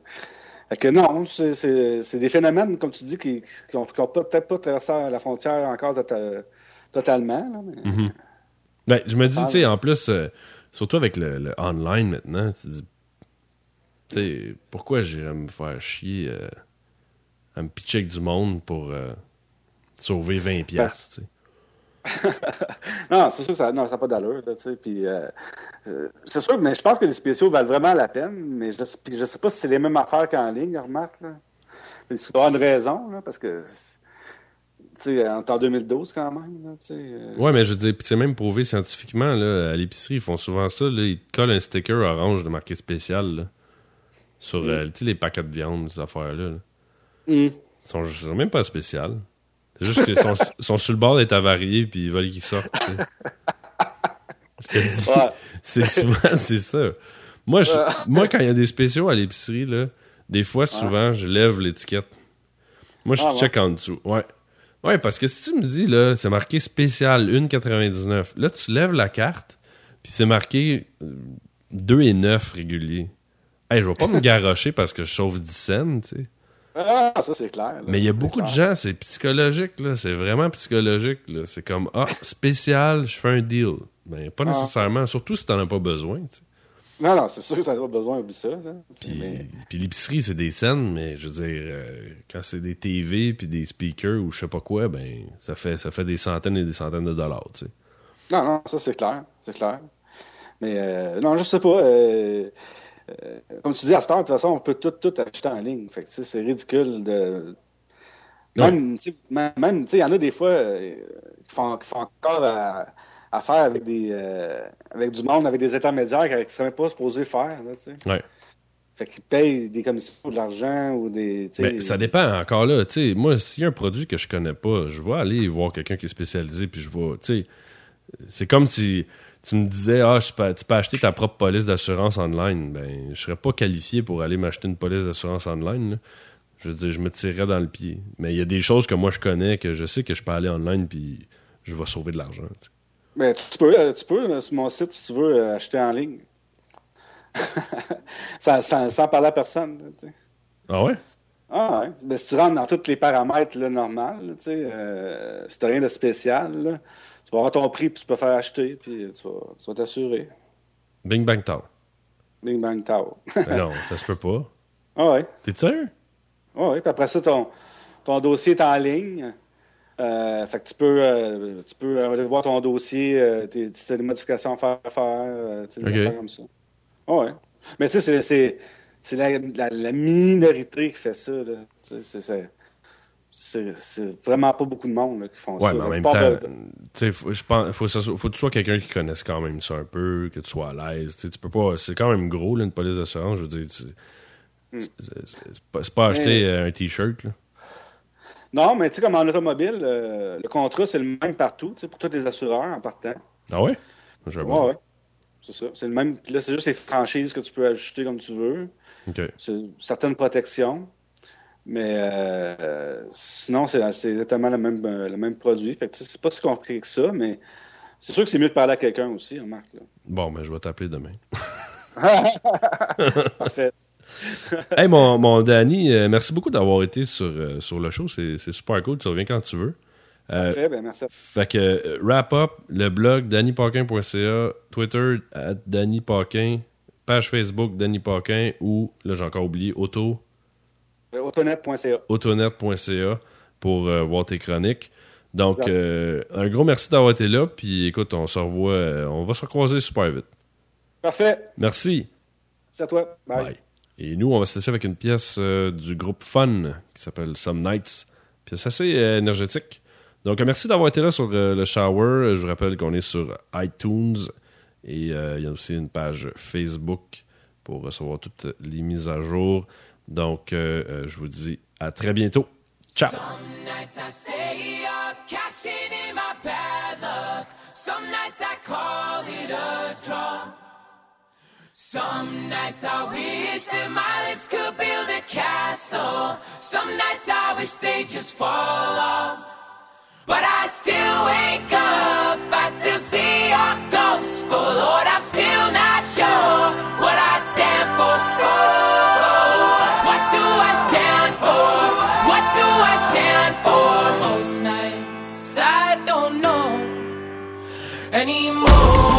fait que non, c'est- c'est c'est des phénomènes, comme tu dis, qui n'ont peut-être pas traversé la frontière encore tota- totalement. là, mais- Mhm. Ben, je me dis, tu sais, en plus, euh, surtout avec le, le online maintenant, tu te dis, tu sais, pourquoi j'irais me faire chier euh, à me pitcher avec du monde pour euh, sauver 20$, piastres, tu sais? Non, c'est sûr que ça n'a ça pas d'allure. là, tu sais, puis, euh, euh, c'est sûr, mais je pense que les spéciaux valent vraiment la peine. Mais je, je sais pas si c'est les mêmes affaires qu'en ligne, remarque. Là. Mais tu dois avoir une raison, là, parce que en en 2012 quand même. Là, euh, Ouais, mais je veux dire, c'est même prouvé scientifiquement, là, à l'épicerie, ils font souvent ça, là, ils te collent un sticker orange de marqué spécial, là, sur, euh, sais, les paquets de viande, ces affaires-là, là. hum. Ils sont, sont même pas spéciales. C'est juste qu'ils sont, sont sur le bord d'être avariés, puis ils veulent qu'ils sortent. C'est souvent, c'est ça. Moi, moi, quand il y a des spéciaux à l'épicerie, là, des fois, souvent, je lève l'étiquette. Moi, je ah, check en dessous. Ouais. Ouais, parce que si tu me dis, là, c'est marqué spécial 1,99. Là, tu lèves la carte, puis c'est marqué 2,9 euh, régulier. Hey, je vais pas me garrocher parce que je sauve 10 cents, tu sais. Ah, ça c'est clair. Mais il y a beaucoup de gens, c'est psychologique, là. C'est vraiment psychologique, là. C'est comme, ah, spécial, je fais un deal. Ben, pas ah. nécessairement, surtout si t'en as pas besoin, tu sais. Non, non, c'est sûr que ça n'a pas besoin de ça. Puis, l'épicerie, c'est des scènes, mais je veux dire, euh, quand c'est des TV puis des speakers ou je sais pas quoi, ben ça fait ça fait des centaines et des centaines de dollars, tu sais. Non, non, ça c'est clair, c'est clair. Mais euh, non, je sais pas. Euh, comme tu dis, à cette heure, de toute façon, on peut tout, tout acheter en ligne. Fait c'est ridicule de. Même, tu même, il y en a des fois qui font, qui font encore à faire avec des euh, avec du monde, avec des intermédiaires qui ne seraient pas supposés faire. Là, tu sais. ouais. Fait qu'ils payent des commissions ou de l'argent ou des. Mais ça dépend encore là. Tu sais, moi, s'il y a un produit que je connais pas, je vais aller voir quelqu'un qui est spécialisé, puis je vais. Tu sais, c'est comme si tu me disais, ah, tu peux acheter ta propre police d'assurance online. Ben, je serais pas qualifié pour aller m'acheter une police d'assurance online. Je veux dire, je me tirerais dans le pied. Mais il y a des choses que moi je connais, que je sais que je peux aller online, puis je vais sauver de l'argent. Mais tu peux, euh, tu peux, euh, sur mon site, si tu veux, euh, acheter en ligne. sans, parler à personne. Tu sais. Ah ouais? Ah ouais. Ben, si tu rentres dans tous les paramètres là, normaux, tu sais, si tu rien de spécial, tu vas avoir ton prix, puis tu peux faire acheter, puis tu vas t'assurer. Bing Bang Tao. Bing Bang Tao. non, ça se peut pas. Ah ouais. T'es sûr? Ah ouais, puis après ça, ton, ton dossier est en ligne. Euh, fait que tu peux, euh, tu peux aller voir ton dossier, euh, tu as des modifications à faire, faire des faire comme ça. Oh, ouais. Mais tu sais, c'est, c'est la, la, minorité qui fait ça. C'est, c'est, vraiment pas beaucoup de monde qui font ça. Mais en même temps, il faut, faut, faut que tu sois quelqu'un qui connaisse quand même ça un peu, que tu sois à l'aise. Tu peux pas. C'est quand même gros, là, une police d'assurance. Je veux dire, hmm. c'est, pas, pas, acheter un t-shirt. Non, mais tu sais, comme en automobile, euh, le contrat, c'est le même partout, tu sais, pour tous les assureurs en partant. Ah ouais? Ouais, ouais. C'est ça. C'est le même. Puis là, c'est juste les franchises que tu peux ajuster comme tu veux. OK. C'est certaines protections. Mais euh, sinon, c'est exactement le même, le même produit. Fait que c'est pas si compliqué que ça, mais c'est sûr que c'est mieux de parler à quelqu'un aussi, remarque. Là. Bon, ben je vais t'appeler demain. Parfait. hey, mon, mon Danny, euh, merci beaucoup d'avoir été sur, euh, sur le show. C'est super cool. Tu reviens quand tu veux. Euh, Parfait, ben merci. Fait que wrap up, le blog dannypaquin.ca, Twitter at Danny page Facebook Danny Paquin ou, là j'ai encore oublié, auto. Autonet.ca. Autonet.ca pour voir tes chroniques. Donc, un gros merci d'avoir été là. Puis écoute, on se revoit, on va se recroiser super vite. Parfait. Merci. C'est à toi. Bye. Et nous, on va se laisser avec une pièce euh, du groupe Fun qui s'appelle Some Nights. Pièce assez euh, énergétique. Donc, euh, merci d'avoir été là sur le shower. Je vous rappelle qu'on est sur iTunes et il y a aussi une page Facebook pour recevoir toutes les mises à jour. Donc, je vous dis à très bientôt. Ciao! Some nights I wish that my lips could build a castle. Some nights I wish they just fall off. But I still wake up, I still see your ghost. Oh Lord, I'm still not sure what I stand for. Oh, what do I stand for? What do I stand for? Most nights I don't know anymore.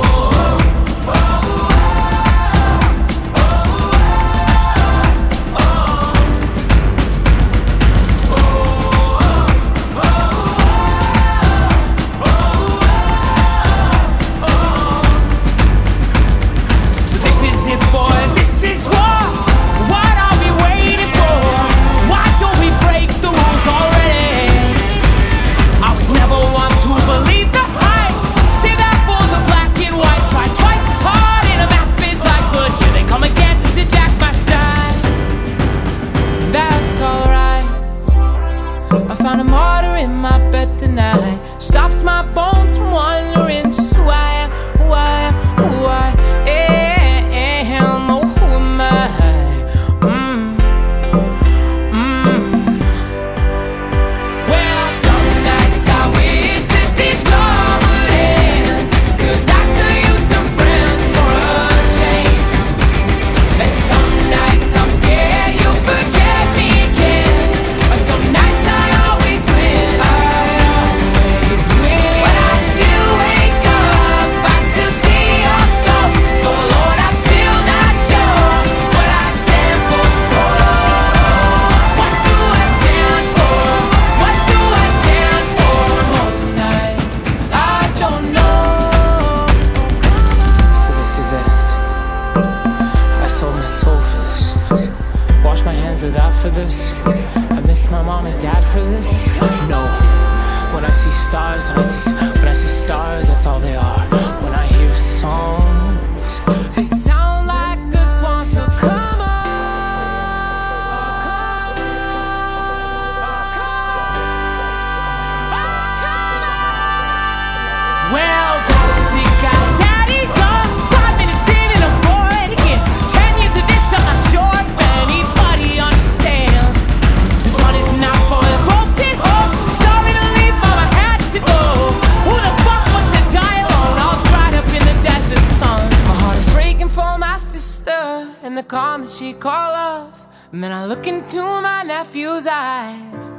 Look into my nephew's eyes.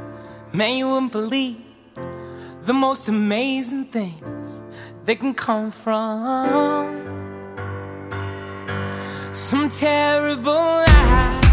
Man, you wouldn't believe the most amazing things that can come from some terrible lie.